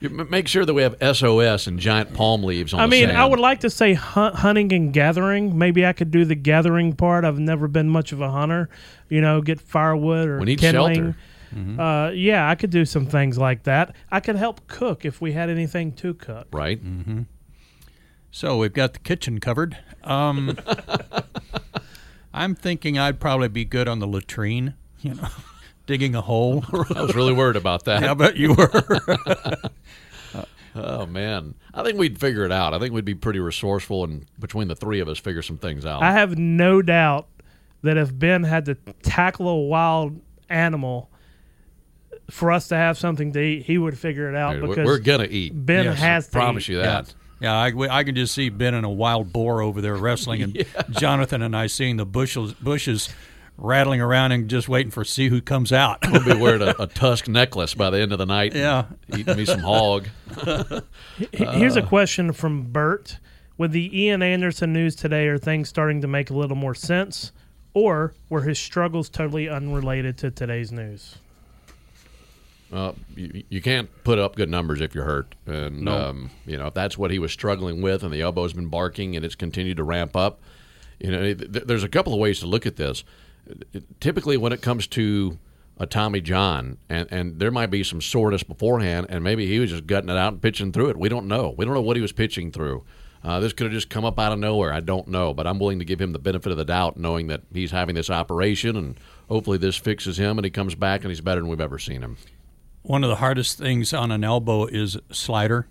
S2: You m- make sure that we have SOS and giant palm leaves on
S5: I
S2: the
S5: mean,
S2: sand.
S5: I would like to say hunt, hunting and gathering. Maybe I could do the gathering part. I've never been much of a hunter. You know, get firewood or
S2: We need
S5: kindling.
S2: shelter.
S5: Uh, yeah, I could do some things like that. I could help cook if we had anything to cook.
S2: Right?
S3: So we've got the kitchen covered. Um, I'm thinking I'd probably be good on the latrine, you know, digging a hole.
S2: I was really worried about that.
S3: I bet you were.
S2: Oh man, I think we'd figure it out. I think we'd be pretty resourceful, and between the three of us, figure some things out.
S5: I have no doubt that if Ben had to tackle a wild animal for us to have something to eat, he would figure it out
S2: Dude,
S5: because
S2: we're gonna eat.
S5: Ben
S3: Yes,
S5: has to
S2: Promise
S5: eat.
S2: you that.
S3: Yeah, I, I can just see Ben and a wild boar over there wrestling, and Jonathan and I seeing the bushes, bushes rattling around and just waiting for see who comes out.
S2: We'll be wearing a, a tusk necklace by the end of the night.
S3: Yeah.
S2: eating me some hog.
S5: H- Here's a uh. question from Bert. With the Ian Anderson news today, are things starting to make a little more sense? Or were his struggles totally unrelated to today's news?
S2: Uh, you, you can't put up good numbers if you're hurt, and um, you know if that's what he was struggling with, and the elbow's been barking, and it's continued to ramp up. You know, th- th- there's a couple of ways to look at this. Typically, when it comes to a Tommy John, and, and there might be some soreness beforehand, and maybe he was just gutting it out and pitching through it. We don't know. We don't know what he was pitching through. Uh, this could have just come up out of nowhere. I don't know, but I'm willing to give him the benefit of the doubt, knowing that he's having this operation, and hopefully this fixes him, and he comes back and he's better than we've ever seen him.
S3: One of the hardest things on an elbow is slider,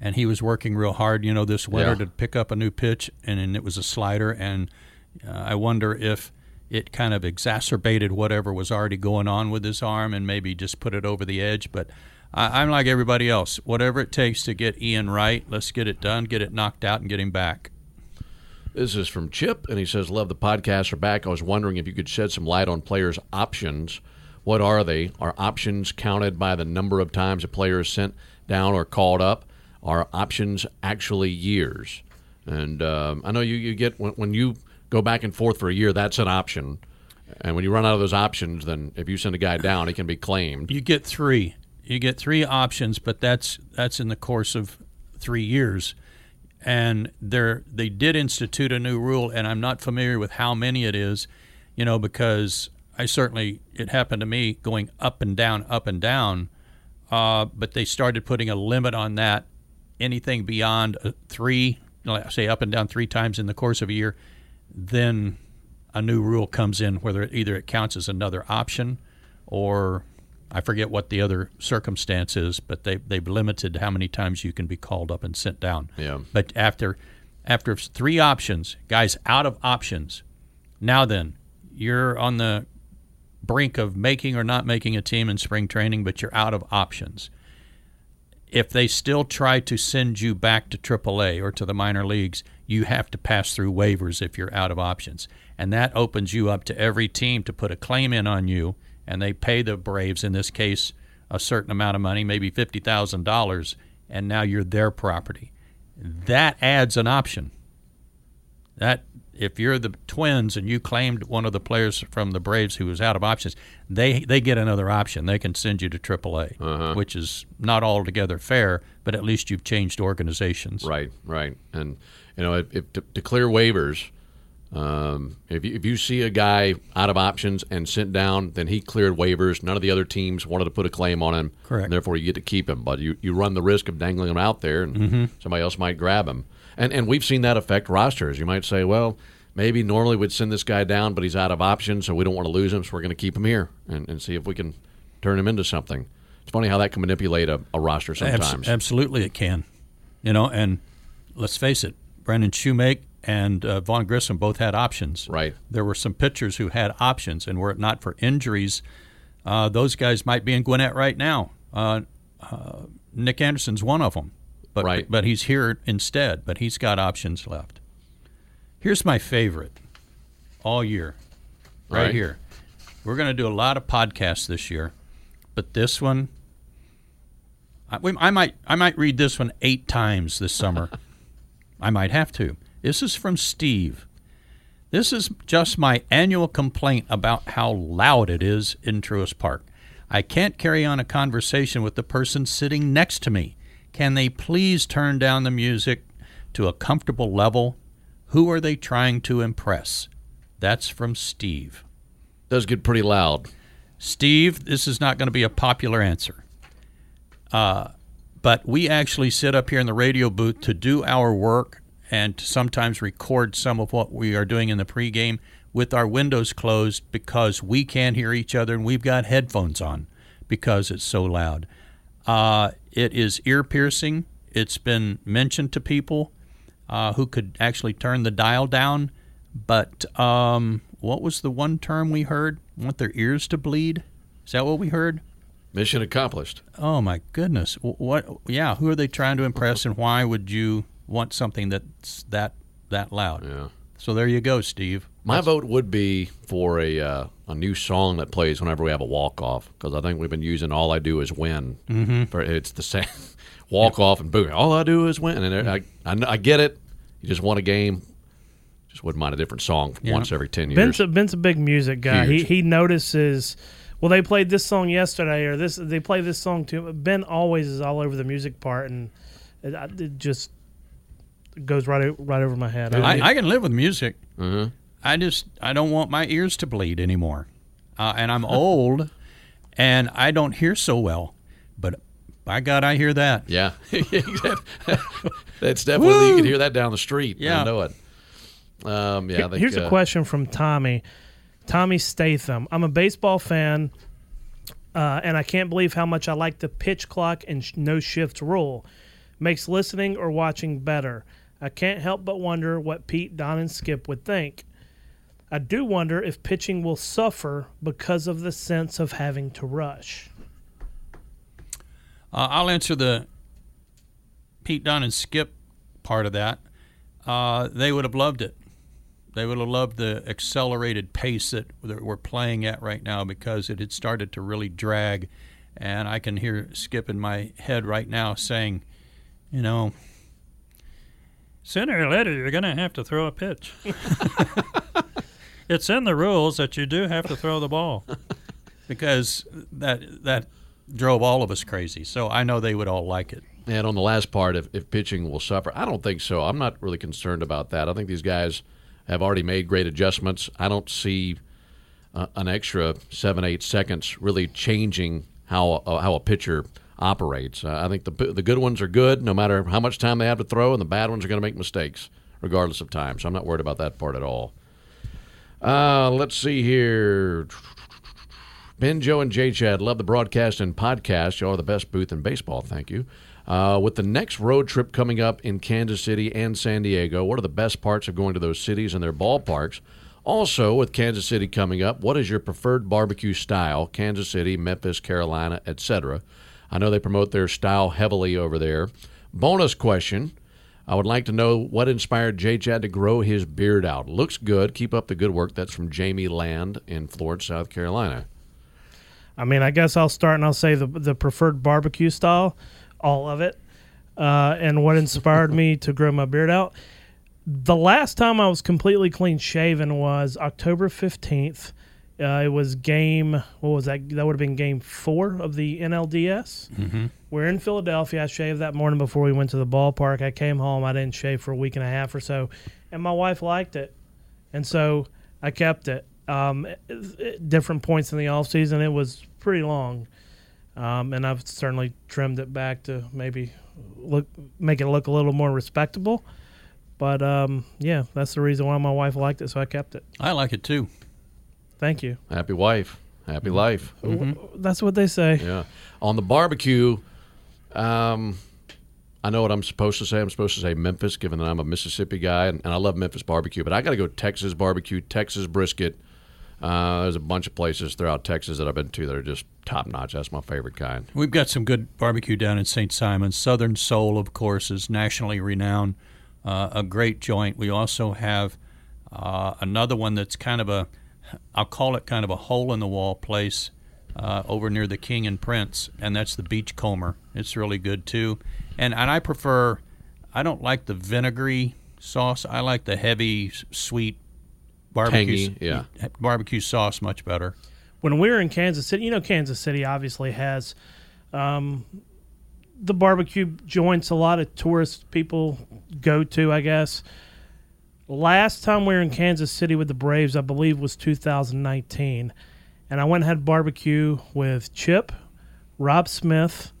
S3: and he was working real hard, you know, this winter
S2: Yeah.
S3: to pick up a new pitch, and, then it was a slider, and uh, I wonder if it kind of exacerbated whatever was already going on with his arm, and maybe just put it over the edge. But I, I'm like everybody else, whatever it takes to get Ian right, let's get it done, get it knocked out, and get him back.
S2: This is from Chip, and he says, Love the podcast are back. I was wondering if you could shed some light on players' options. What are they? Are options counted by the number of times a player is sent down or called up? Are options actually years? And um, I know you, you get when, when you go back and forth for a year, that's an option. And when you run out of those options, then if you send a guy down, he can be claimed.
S3: You get three. You get three options, but that's that's in the course of three years. And they they did institute a new rule, and I'm not familiar with how many it is, you know, because I certainly it happened to me going up and down, up and down. Uh, but they started putting a limit on that. Anything beyond uh, three, say up and down three times in the course of a year, then a new rule comes in whether it, either it counts as another option or I forget what the other circumstance is, but they they've limited how many times you can be called up and sent down.
S2: Yeah.
S3: But after after three options, guys out of options, now then you're on the brink of making or not making a team in spring training, but you're out of options. If they still try to send you back to AAA or to the minor leagues, you have to pass through waivers if you're out of options. And that opens you up to every team to put a claim in on you, and they pay the Braves, in this case, a certain amount of money, maybe $50,000, and now you're their property. That adds an option. That if you're the Twins and you claimed one of the players from the Braves who was out of options, they they get another option. They can send you to AAA,
S2: Uh-huh.
S3: which is not altogether fair, but at least you've changed organizations.
S2: Right, right, and you know, if, if to, to clear waivers, um, if you, if you see a guy out of options and sent down, then he cleared waivers. None of the other teams wanted to put a claim on him.
S3: Correct.
S2: And therefore, you get to keep him, but you, you run the risk of dangling him out there, and somebody else might grab him. And and we've seen that affect rosters. You might say, well. Maybe normally we'd send this guy down, but he's out of options, so we don't want to lose him, so we're going to keep him here and, and see if we can turn him into something. It's funny how that can manipulate a, a roster
S3: Abs-
S2: sometimes.
S3: absolutely, it can. You know, and let's face it, Brandon Shewmake and uh, Vaughn Grissom both had options.
S2: Right.
S3: There were some pitchers who had options, and were it not for injuries, uh, those guys might be in Gwinnett right now. Uh, uh, Nick Anderson's one of them, but
S2: Right.
S3: but he's here instead. But he's got options left. Here's my favorite all year, right,
S2: Right.
S3: here. We're going to do a lot of podcasts this year, but this one, I, we, I might I might read this one eight times this summer. I might have to. This is from Steve. This is just my annual complaint about how loud it is in Truist Park. I can't carry on a conversation with the person sitting next to me. Can they please turn down the music to a comfortable level? Who are they trying to impress? That's from Steve.
S2: Does get pretty loud.
S3: Steve, this is not going to be a popular answer. Uh, but we actually sit up here in the radio booth to do our work and to sometimes record some of what we are doing in the pregame with our windows closed because we can't hear each other and we've got headphones on because it's so loud. Uh, it is ear piercing. It's been mentioned to people uh, who could actually turn the dial down. But um, what was the one term we heard? Want their ears to bleed? Is that what we heard?
S2: Mission accomplished.
S3: Oh my goodness! What? Yeah, who are they trying to impress, and why would you want something that's that that loud?
S2: Yeah.
S3: So there you go, Steve.
S2: My vote would be for a uh, a new song that plays whenever we have a walk off because I think we've been using "All I Do Is Win." Mm-hmm. For it's the same walk off and boom. All I do is win, and I, I I get it. You just won a game. Just wouldn't mind a different song once every ten years.
S5: Ben's a, Ben's a big music guy. He
S2: Huge.
S5: he notices. Well, they played this song yesterday, or this they play this song too. Ben always is all over the music part, and it, it just goes right right over my head. I,
S3: I, I can live with music.
S2: Mhm.
S3: I just I don't want my ears to bleed anymore, uh, and I'm old, and I don't hear so well. But by God, I hear that.
S2: Yeah, that's definitely you can hear that down the street.
S3: Yeah.
S2: I know it. Um, yeah, I think,
S5: Here's a
S2: uh,
S5: question from Tommy. Tommy Statham. I'm a baseball fan, uh, and I can't believe how much I like the pitch clock and sh- no shift rule. Makes listening or watching better. I can't help but wonder what Pete, Don, and Skip would think. I do wonder if pitching will suffer because of the sense of having to rush.
S3: Uh, I'll answer the Pete Don and Skip part of that. Uh, they would have loved it. They would have loved the accelerated pace that, that we're playing at right now because it had started to really drag. And I can hear Skip in my head right now saying, you know, sooner or later you're going to have to throw a pitch. it's in the rules that you do have to throw the ball because that that drove all of us crazy. So I know they would all like it.
S2: And on the last part, if, if pitching will suffer, I don't think so. I'm not really concerned about that. I think these guys have already made great adjustments. I don't see uh, an extra seven, eight seconds really changing how uh, how a pitcher operates. Uh, I think the the good ones are good, no matter how much time they have to throw, and the bad ones are going to make mistakes regardless of time. So I'm not worried about that part at all. Uh, let's see here. Ben, Joe, and J Chad love the broadcast and podcast. Y'all are the best booth in baseball. Thank you. Uh, with the next road trip coming up in Kansas City and San Diego, what are the best parts of going to those cities and their ballparks? Also, with Kansas City coming up, what is your preferred barbecue style? Kansas City, Memphis, Carolina, etc. I know they promote their style heavily over there. Bonus question. I would like to know what inspired Jay Chad to grow his beard out. Looks good. Keep up the good work. That's from Jamie Land in Florence, South Carolina.
S5: I mean, I guess I'll start and I'll say the the preferred barbecue style, all of it, uh, and what inspired me to grow my beard out. The last time I was completely clean shaven was October fifteenth. Uh, it was game. What was that? That would have been game four of the NLDS. Mm-hmm. We're in Philadelphia. I shaved that morning before we went to the ballpark. I came home. I didn't shave for a week and a half or so, and my wife liked it, and so I kept it. Um, at different points in the off season, it was pretty long, um, and I've certainly trimmed it back to maybe look make it look a little more respectable. But um, yeah, that's the reason why my wife liked it, so I kept it.
S3: I like it too.
S5: Thank you.
S2: Happy wife, happy life.
S5: That's what they say.
S2: Yeah. On the barbecue, um, I know what I'm supposed to say. I'm supposed to say Memphis, given that I'm a Mississippi guy, and, and I love Memphis barbecue. But I got to go Texas barbecue, Texas brisket. Uh, there's a bunch of places throughout Texas that I've been to that are just top notch. That's my favorite kind.
S3: We've got some good barbecue down in St. Simon. Southern Soul, of course, is nationally renowned. Uh, a great joint. We also have uh, another one that's kind of a, I'll call it kind of a hole in the wall place uh, over near the King and Prince, and that's the Beachcomber. It's really good too. And and I prefer, I don't like the vinegary sauce. I like the heavy, sweet barbecue.
S2: Tangy, yeah.
S3: barbecue sauce much better.
S5: when we were in Kansas City, you know, Kansas City obviously has um, the barbecue joints a lot of tourist people go to, I guess. Last time we were in Kansas City with the Braves, I believe, was 2019. And I went and had barbecue with Chip, Rob Smith,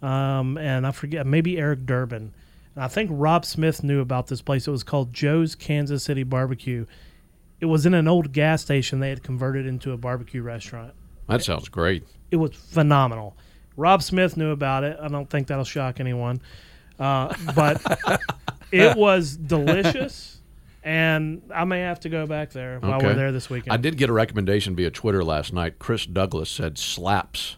S5: um, and I forget, maybe Eric Durbin. And I think Rob Smith knew about this place. It was called Joe's Kansas City Barbecue. It was in an old gas station they had converted into a barbecue restaurant.
S2: That sounds great.
S5: It was phenomenal. Rob Smith knew about it. I don't think that'll shock anyone. Uh, but it was delicious, and I may have to go back there while we're there this weekend.
S2: I did get a recommendation via Twitter last night. Chris Douglas said slaps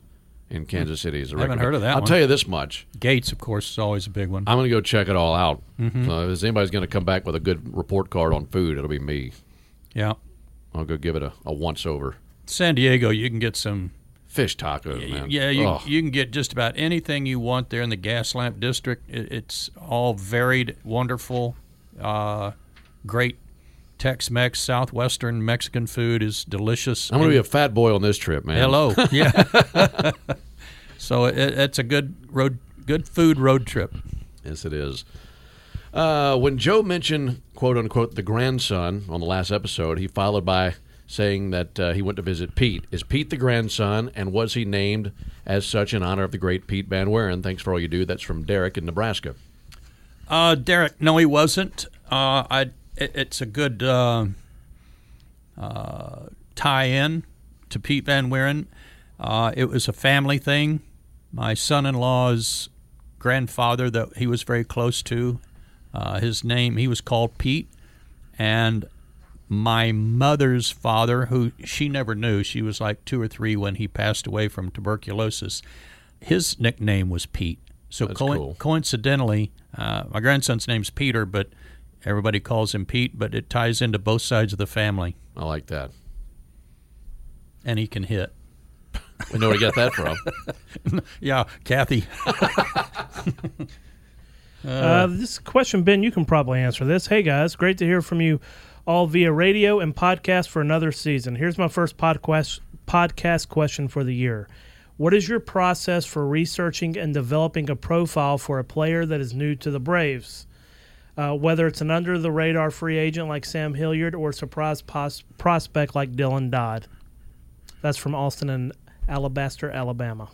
S2: in hmm. Kansas City. Is a
S3: I haven't heard of that
S2: I'll
S3: one.
S2: tell you this much.
S3: Gates, of course, is always a big one.
S2: I'm going to go check it all out. Mm-hmm. Uh, so if anybody's going to come back with a good report card on food, it'll be me.
S3: Yeah.
S2: I'll go give it a, a once over.
S3: San Diego, you can get some.
S2: Fish tacos, man.
S3: Yeah, you,
S2: Ugh.
S3: you can get just about anything you want there in the Gaslamp District. It, it's all varied, wonderful, uh, great Tex-Mex, southwestern Mexican food is delicious.
S2: I'm going to be a fat boy on this trip, man.
S3: hello, yeah. so it, it's a good road, good food road trip.
S2: Yes, it is. Uh, when Joe mentioned "quote unquote" the grandson on the last episode, he followed by saying that uh, he went to visit Pete. Is Pete the grandson, and was he named as such in honor of the great Pete Van Wieren? Thanks for all you do. That's from Derek in Nebraska.
S3: Uh, Derek, no, he wasn't. Uh, I. It, it's a good uh, uh, tie-in to Pete Van Wieren. Uh, it was a family thing. My son-in-law's grandfather, that he was very close to, uh, his name he was called Pete, and my mother's father, who she never knew, she was like two or three when he passed away from tuberculosis. His nickname was Pete. So coi-
S2: cool.
S3: coincidentally, uh, my grandson's name's Peter, but everybody calls him Pete. But it ties into both sides of the family,
S2: I like that.
S3: and he can hit.
S2: We know where to get that from.
S3: Yeah, Kathy.
S5: Uh, this question, Ben, you can probably answer this. Hey guys, great to hear from you all via radio and podcast for another season. Here's my first podcast podcast question for the year. What is your process for researching and developing a profile for a player that is new to the Braves? Uh, whether it's an under the radar free agent like Sam Hilliard or a surprise pos- prospect like Dylan Dodd. That's from Austin and Alabaster, Alabama.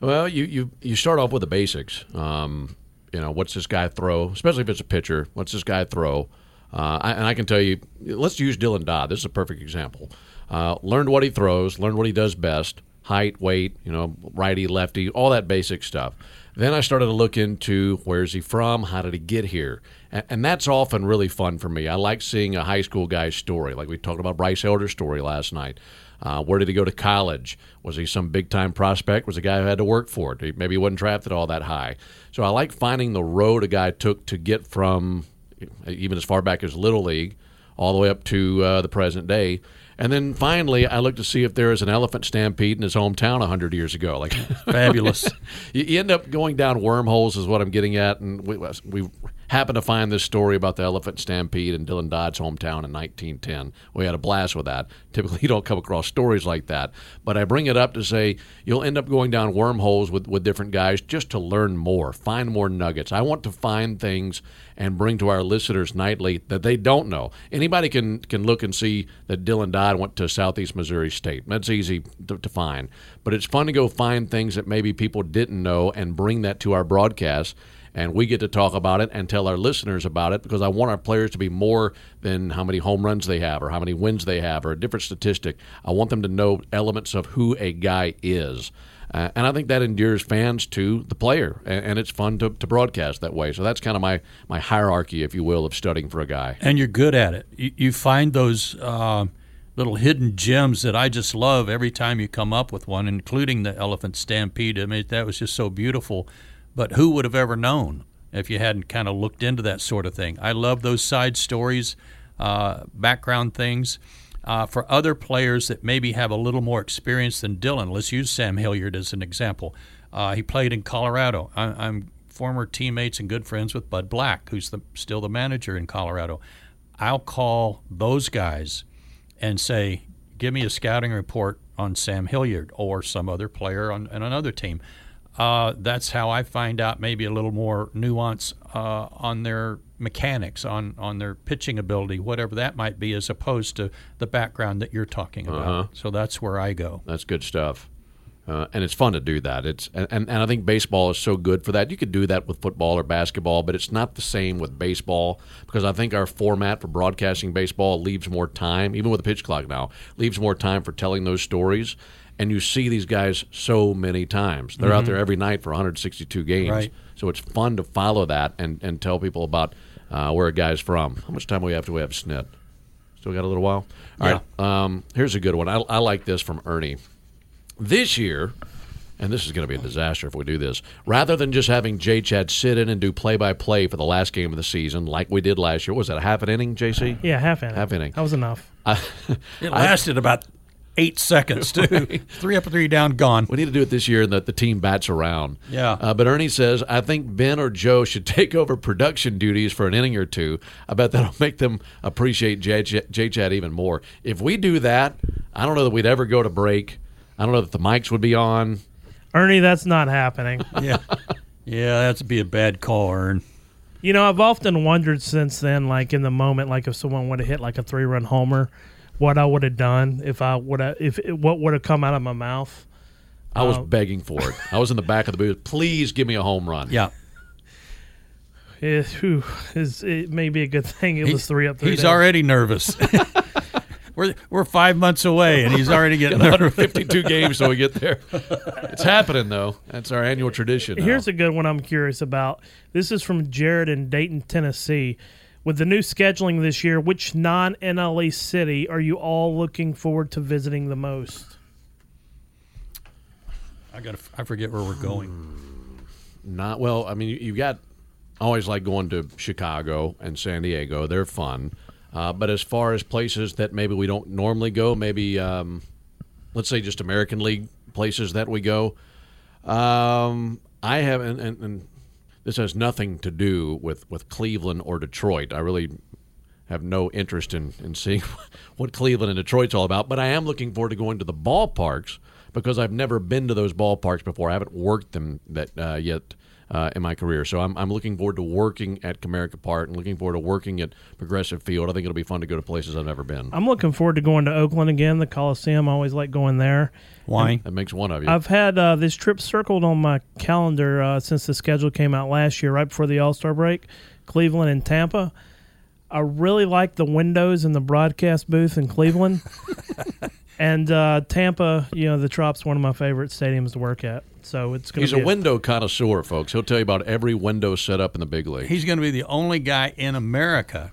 S2: Well, you, you, you start off with the basics. Um, you know, what's this guy throw? Especially if it's a pitcher. What's this guy throw? Uh, I, and I can tell you, let's use Dylan Dodd. This is a perfect example. Uh, learned what he throws, learned what he does best, height, weight, you know, righty, lefty, all that basic stuff. Then I started to look into where's he from, how did he get here, and, and that's often really fun for me. I like seeing a high school guy's story, like we talked about Bryce Elder's story last night. Uh, where did he go to college? Was he some big time prospect? Was a guy who had to work for it? Maybe he wasn't drafted all that high. So I like finding the road a guy took to get from even as far back as Little League all the way up to uh, the present day. And then finally, I looked to see if there is an elephant stampede in his hometown 100 years ago. Like
S3: Fabulous.
S2: you, you end up going down wormholes, is what I'm getting at. And we, we happened to find this story about the elephant stampede in Dylan Dodd's hometown in 1910. We had a blast with that. Typically, you don't come across stories like that. But I bring it up to say you'll end up going down wormholes with, with different guys just to learn more, find more nuggets. I want to find things and bring to our listeners nightly that they don't know. Anybody can can look and see that Dylan Dodd went to Southeast Missouri State. That's easy to, to find, but it's fun to go find things that maybe people didn't know and bring that to our broadcast. And we get to talk about it and tell our listeners about it because I want our players to be more than how many home runs they have or how many wins they have or a different statistic. I want them to know elements of who a guy is. Uh, and I think that endears fans to the player, and, and it's fun to, to, broadcast that way. So that's kind of my, my hierarchy, if you will, of studying for a guy.
S3: And you're good at it. You, you find those uh, little hidden gems that I just love every time you come up with one, including the elephant stampede. I mean, that was just so beautiful. But who would have ever known if you hadn't kind of looked into that sort of thing? I love those side stories, uh, background things uh, for other players that maybe have a little more experience than Dylan. Let's use Sam Hilliard as an example. Uh, he played in Colorado. I, am former teammates and good friends with Bud Black, who's the, still the manager in Colorado. I'll call those guys and say, "Give me a scouting report on Sam Hilliard or some other player on, on another team." Uh, that's how I find out maybe a little more nuance uh, on their mechanics, on, on their pitching ability, whatever that might be, as opposed to the background that you're talking about. Uh-huh. So that's where I go.
S2: That's good stuff. Uh, and it's fun to do that. It's and, and I think baseball is so good for that. You could do that with football or basketball, but it's not the same with baseball because I think our format for broadcasting baseball leaves more time, even with the pitch clock now, leaves more time for telling those stories and you see these guys so many times. They're mm-hmm. out there every night for 162 games.
S3: Right.
S2: So it's fun to follow that and, and tell people about uh, where a guy's from. How much time do we have to we have snit? Still got a little while? All yeah. right. Um, here's a good one. I, I like this from Ernie. This year, and this is going to be a disaster if we do this. Rather than just having J Chad sit in and do play by play for the last game of the season, like we did last year, was that a half an inning, JC?
S5: Yeah, half inning.
S2: Half inning.
S5: That was enough.
S3: I, it lasted I, about eight seconds too. right. Three up, three down, gone.
S2: We need to do it this year, and that the team bats around.
S3: Yeah.
S2: Uh, but Ernie says I think Ben or Joe should take over production duties for an inning or two. I bet that'll make them appreciate J Chad even more. If we do that, I don't know that we'd ever go to break. I don't know that the mics would be on.
S5: Ernie, that's not happening.
S3: yeah. Yeah, that'd be a bad call, Ern.
S5: You know, I've often wondered since then, like in the moment, like if someone would have hit like a three run homer what I would have done if I would have if what would have come out of my mouth.
S2: I was um, begging for it. I was in the back of the booth. Please give me a home run.
S3: Yeah.
S5: It, whew, it may be a good thing it he, was three up. Three
S3: he's
S5: down.
S3: already nervous. we're we're five months away, and he's already getting
S2: 152 games so we get there. It's happening though. That's our annual tradition. Now.
S5: Here's a good one I'm curious about. This is from Jared in Dayton, Tennessee. With the new scheduling this year, which non NLE city are you all looking forward to visiting the most?
S3: I got I forget where we're going.
S2: Hmm. Not well. I mean, you, you got I always like going to Chicago and San Diego. They're fun. Uh, but as far as places that maybe we don't normally go, maybe um, let's say just American League places that we go. Um, I have, and, and, and this has nothing to do with, with Cleveland or Detroit. I really have no interest in, in seeing what Cleveland and Detroit's all about, but I am looking forward to going to the ballparks because I've never been to those ballparks before. I haven't worked them that uh, yet uh, in my career. So I'm, I'm looking forward to working at Comerica Park and looking forward to working at Progressive Field. I think it'll be fun to go to places I've never been.
S5: I'm looking forward to going to Oakland again, the Coliseum. I always like going there.
S3: Why?
S2: And that makes one of you.
S5: I've had uh, this trip circled on my calendar uh, since the schedule came out last year, right before the All Star break. Cleveland and Tampa. I really like the windows in the broadcast booth in Cleveland. And uh, Tampa, you know, the Trop's one of my favorite stadiums to work at. So it's going
S2: He's
S5: to be
S2: a window connoisseur, folks. He'll tell you about every window set up in the big league.
S3: He's going to be the only guy in America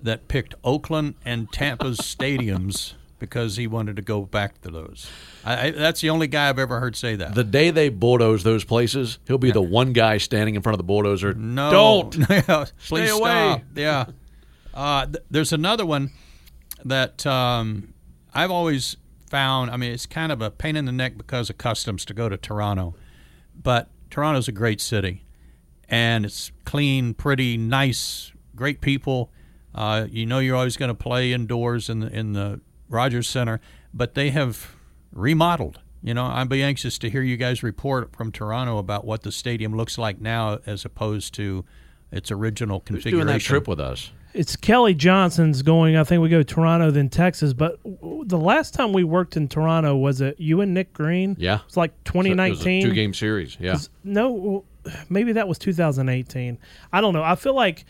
S3: that picked Oakland and Tampa's stadiums because he wanted to go back to those. I, I, that's the only guy I've ever heard say that.
S2: The day they bulldoze those places, he'll be the one guy standing in front of the bulldozer.
S3: no,
S2: don't.
S3: Yeah,
S2: Stay
S3: please
S2: away.
S3: stop. Yeah. Uh, th- there's another one that um, I've always found. I mean, it's kind of a pain in the neck because of customs to go to Toronto, but Toronto's a great city, and it's clean, pretty, nice, great people. Uh, you know, you're always going to play indoors in the in the Rogers Center, but they have remodeled. You know, I'd be anxious to hear you guys report from Toronto about what the stadium looks like now as opposed to its original
S2: Who's
S3: configuration.
S2: doing that trip with us?
S5: It's Kelly Johnson's going. I think we go Toronto, then Texas. But the last time we worked in Toronto was it you and Nick Green?
S2: Yeah.
S5: it's like
S2: It was a
S5: 2019.
S2: two game series. Yeah.
S5: No, maybe that was 2018. I don't know. I feel like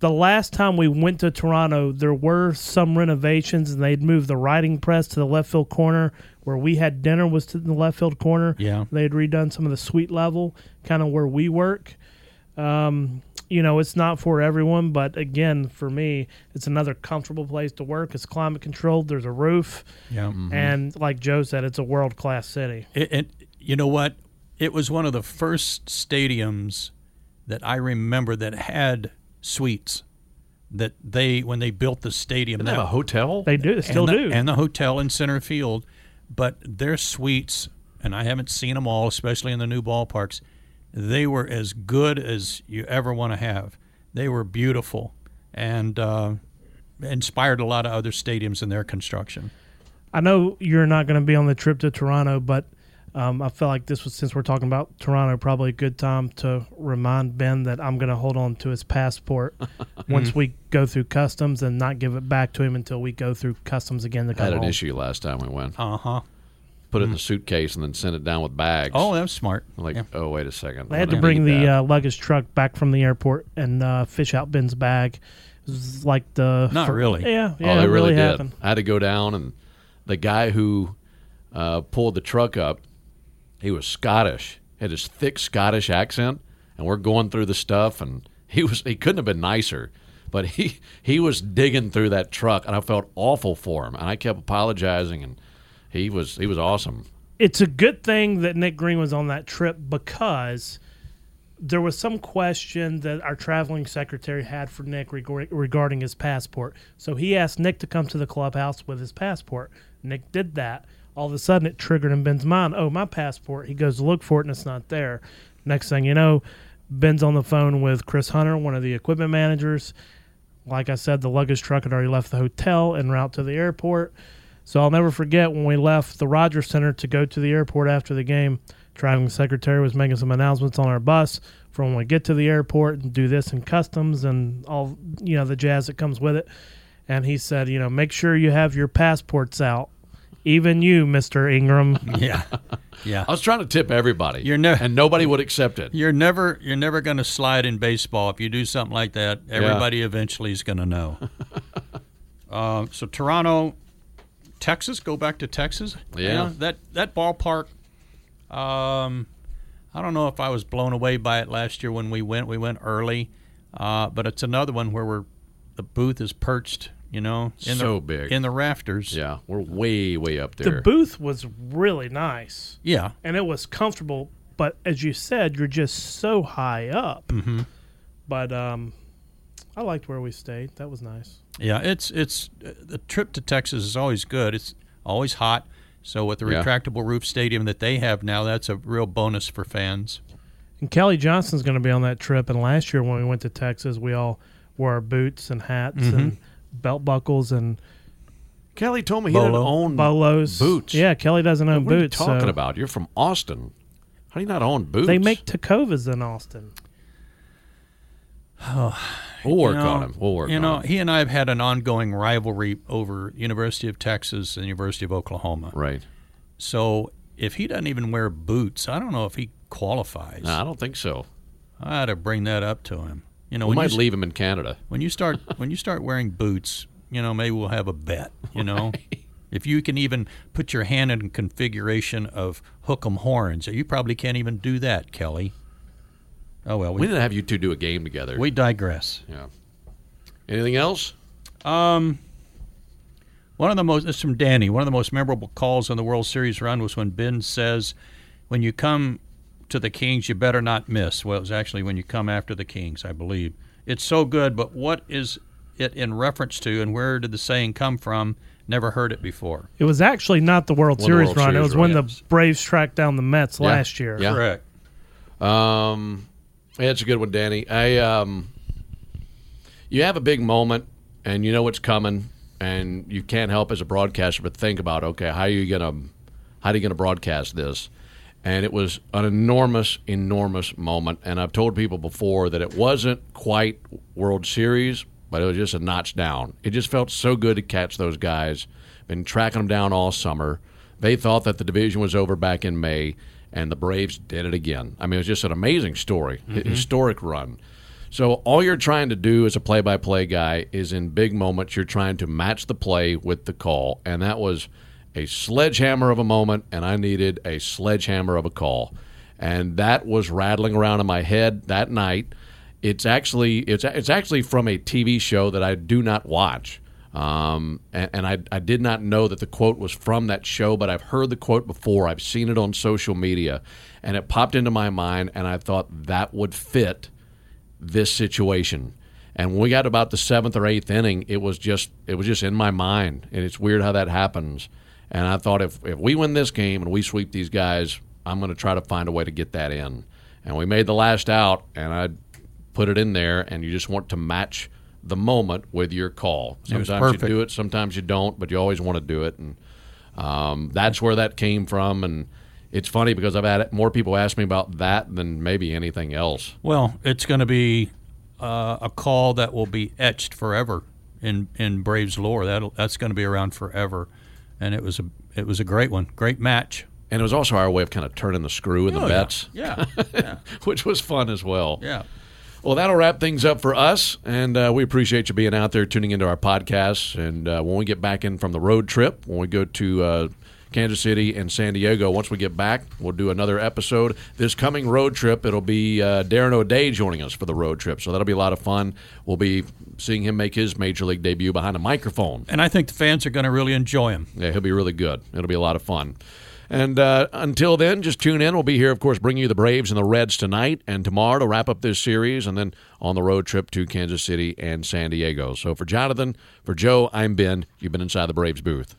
S5: the last time we went to Toronto, there were some renovations, and they'd moved the writing press to the left field corner where we had dinner was to the left field corner.
S3: Yeah.
S5: they had redone some of the suite level, kind of where we work. Um, you know, it's not for everyone, but again, for me, it's another comfortable place to work. It's climate controlled. There's a roof,
S3: Yeah. Mm-hmm.
S5: and like Joe said, it's a world class city.
S3: It, it, you know what? It was one of the first stadiums that I remember that had suites. That they, when they built the stadium,
S2: Didn't they have a hotel?
S5: They do, they still
S3: and the,
S5: do.
S3: and the hotel in center field, but their suites, and I haven't seen them all, especially in the new ballparks. They were as good as you ever want to have. They were beautiful and uh, inspired a lot of other stadiums in their construction.
S5: I know you're not going to be on the trip to Toronto, but um, I felt like this was since we're talking about Toronto, probably a good time to remind Ben that I'm going to hold on to his passport once we go through customs and not give it back to him until we go through customs again to
S2: I
S5: come
S2: had an
S5: home.
S2: issue last time we went.
S3: Uh huh.
S2: Put it in the suitcase and then sent it down with bags.
S3: Oh, that was smart.
S2: I'm like,
S3: Yeah.
S2: oh, wait a second.
S5: They had to bring the uh, luggage truck back from the airport and uh, fish out Ben's bag. It was like the
S3: Not
S5: fir-
S3: really.
S5: Yeah, yeah,
S2: oh, they
S5: it
S2: really, did.
S5: happened.
S2: I had to go down, and the guy who uh, pulled the truck up, he was Scottish, had his thick Scottish accent, and we're going through the stuff, and he was he couldn't have been nicer, but he he was digging through that truck, and I felt awful for him, and I kept apologizing, and he was he was awesome.
S5: it's a good thing that Nick Green was on that trip because there was some question that our traveling secretary had for Nick regarding his passport. So he asked Nick to come to the clubhouse with his passport. Nick did that. All of a sudden, it triggered in Ben's mind. Oh, my passport. He goes to look for it, and it's not there. Next thing you know, Ben's on the phone with Chris Hunter, one of the equipment managers. Like I said, the luggage truck had already left the hotel en route to the airport. So I'll never forget when we left the Rogers Center to go to the airport after the game. Traveling secretary was making some announcements on our bus for when we get to the airport and do this in customs and all you know the jazz that comes with it. And he said, you know, make sure you have your passports out, even you, Mister Ingram.
S3: Yeah. Yeah.
S2: I was trying to tip everybody,
S3: You're ne-
S2: and nobody would accept it.
S3: You're never you're never going to slide in baseball if you do something like that. Everybody eventually is going to know. uh, so Toronto, Texas, go back to Texas. You
S2: Yeah.
S3: know, that that ballpark. Um, I don't know if I was blown away by it last year when we went. We went early, uh, but it's another one where we're the booth is perched. You know, in
S2: So
S3: the,
S2: big.
S3: in the rafters.
S2: Yeah, we're way way up there.
S5: the booth was really nice
S3: Yeah.
S5: and it was comfortable, but as you said, you're just so high up. Mm-hmm. But um, I liked where we stayed. That was nice.
S3: Yeah, it's it's uh, the trip to Texas is always good. It's always hot. So with the
S2: Yeah.
S3: retractable roof stadium that they have now, that's a real bonus for fans.
S5: And Kelly Johnson's going to be on that trip. And last year when we went to Texas, we all wore our boots and hats
S2: Mm-hmm.
S5: and belt buckles and
S2: Kelly told me he didn't own
S5: bolos.
S2: boots.
S5: Yeah, Kelly doesn't own
S2: What are you
S5: boots.
S2: talking
S5: so
S2: about? You're from Austin. How do you not own boots?
S5: They make Tecovas in Austin.
S2: We'll work
S3: You know,
S2: on him. We'll work on him.
S3: You know,
S2: him.
S3: he and I have had an ongoing rivalry over University of Texas and University of Oklahoma.
S2: Right.
S3: So if he doesn't even wear boots, I don't know if he qualifies.
S2: No, I don't think so.
S3: I ought to bring that up to him. You know,
S2: We might
S3: you,
S2: leave him in Canada.
S3: when you start when you start wearing boots, you know, maybe we'll have a bet. You know, If you can even put your hand in configuration of hook 'em horns, you probably can't even do that, Kelly. Oh well,
S2: We
S3: we,
S2: didn't have you two do a game together.
S3: we digress.
S2: yeah. Anything else?
S3: Um, one of the most this is from Danny. One of the most memorable calls in the World Series run was when Ben says, "When you come to the Kings, you better not miss." Well, it was actually when you come after the Kings, I believe. It's so good, but what is it in reference to, and where did the saying come from? Never heard it before.
S5: It was actually not the World
S2: Won the
S5: Series
S2: World
S5: run. it was
S2: run,
S5: when
S3: yes.
S5: the Braves tracked down the Mets
S2: Yeah.
S5: last year.
S2: Yeah.
S3: Correct.
S2: Um, yeah, it's a good one, Danny. I um, you have a big moment, and you know what's coming, and you can't help as a broadcaster but think about, okay, how are you gonna, how are you gonna broadcast this? And it was an enormous, enormous moment. And I've told people before that it wasn't quite World Series, but it was just a notch down. It just felt so good to catch those guys. Been tracking them down all summer. They thought that the division was over back in May, and the Braves did it again. I mean, it was just an amazing story, a mm-hmm. historic run. So all you're trying to do as a play-by-play guy is in big moments you're trying to match the play with the call, and that was a sledgehammer of a moment, and I needed a sledgehammer of a call, and that was rattling around in my head that night. It's actually it's it's actually from a TV show that I do not watch. Um, and, and I, I did not know that the quote was from that show, but I've heard the quote before. I've seen it on social media, and it popped into my mind, and I thought that would fit this situation. And when we got about the seventh or eighth inning, it was just it was just in my mind, and it's weird how that happens. And I thought if if we win this game and we sweep these guys, I'm going to try to find a way to get that in. And we made the last out, and I put it in there, and you just want to match the moment with your call. Sometimes you do it, sometimes you don't, but you always want to do it, and um, that's where that came from. And it's funny because I've had more people ask me about that than maybe anything else.
S3: Well, it's going to be uh, a call that will be etched forever in in Braves lore. That that's going to be around forever, and it was a it was a great one, great match.
S2: And it was also our way of kind of turning the screw in the
S3: Oh, yeah.
S2: Mets,
S3: Yeah, yeah,
S2: which was fun as well.
S3: yeah.
S2: Well, that'll wrap things up for us, and uh, we appreciate you being out there tuning into our podcast. And uh, when we get back in from the road trip, when we go to uh, Kansas City and San Diego, once we get back, we'll do another episode. This coming road trip, it'll be uh, Darren O'Day joining us for the road trip, so that'll be a lot of fun. We'll be seeing him make his major league debut behind a microphone.
S3: And I think the fans are going to really enjoy him.
S2: Yeah, he'll be really good. It'll be a lot of fun. And uh, until then, just tune in. We'll be here, of course, bringing you the Braves and the Reds tonight and tomorrow to wrap up this series, and then on the road trip to Kansas City and San Diego. So for Jonathan, for Joe, I'm Ben. You've been inside the Braves booth.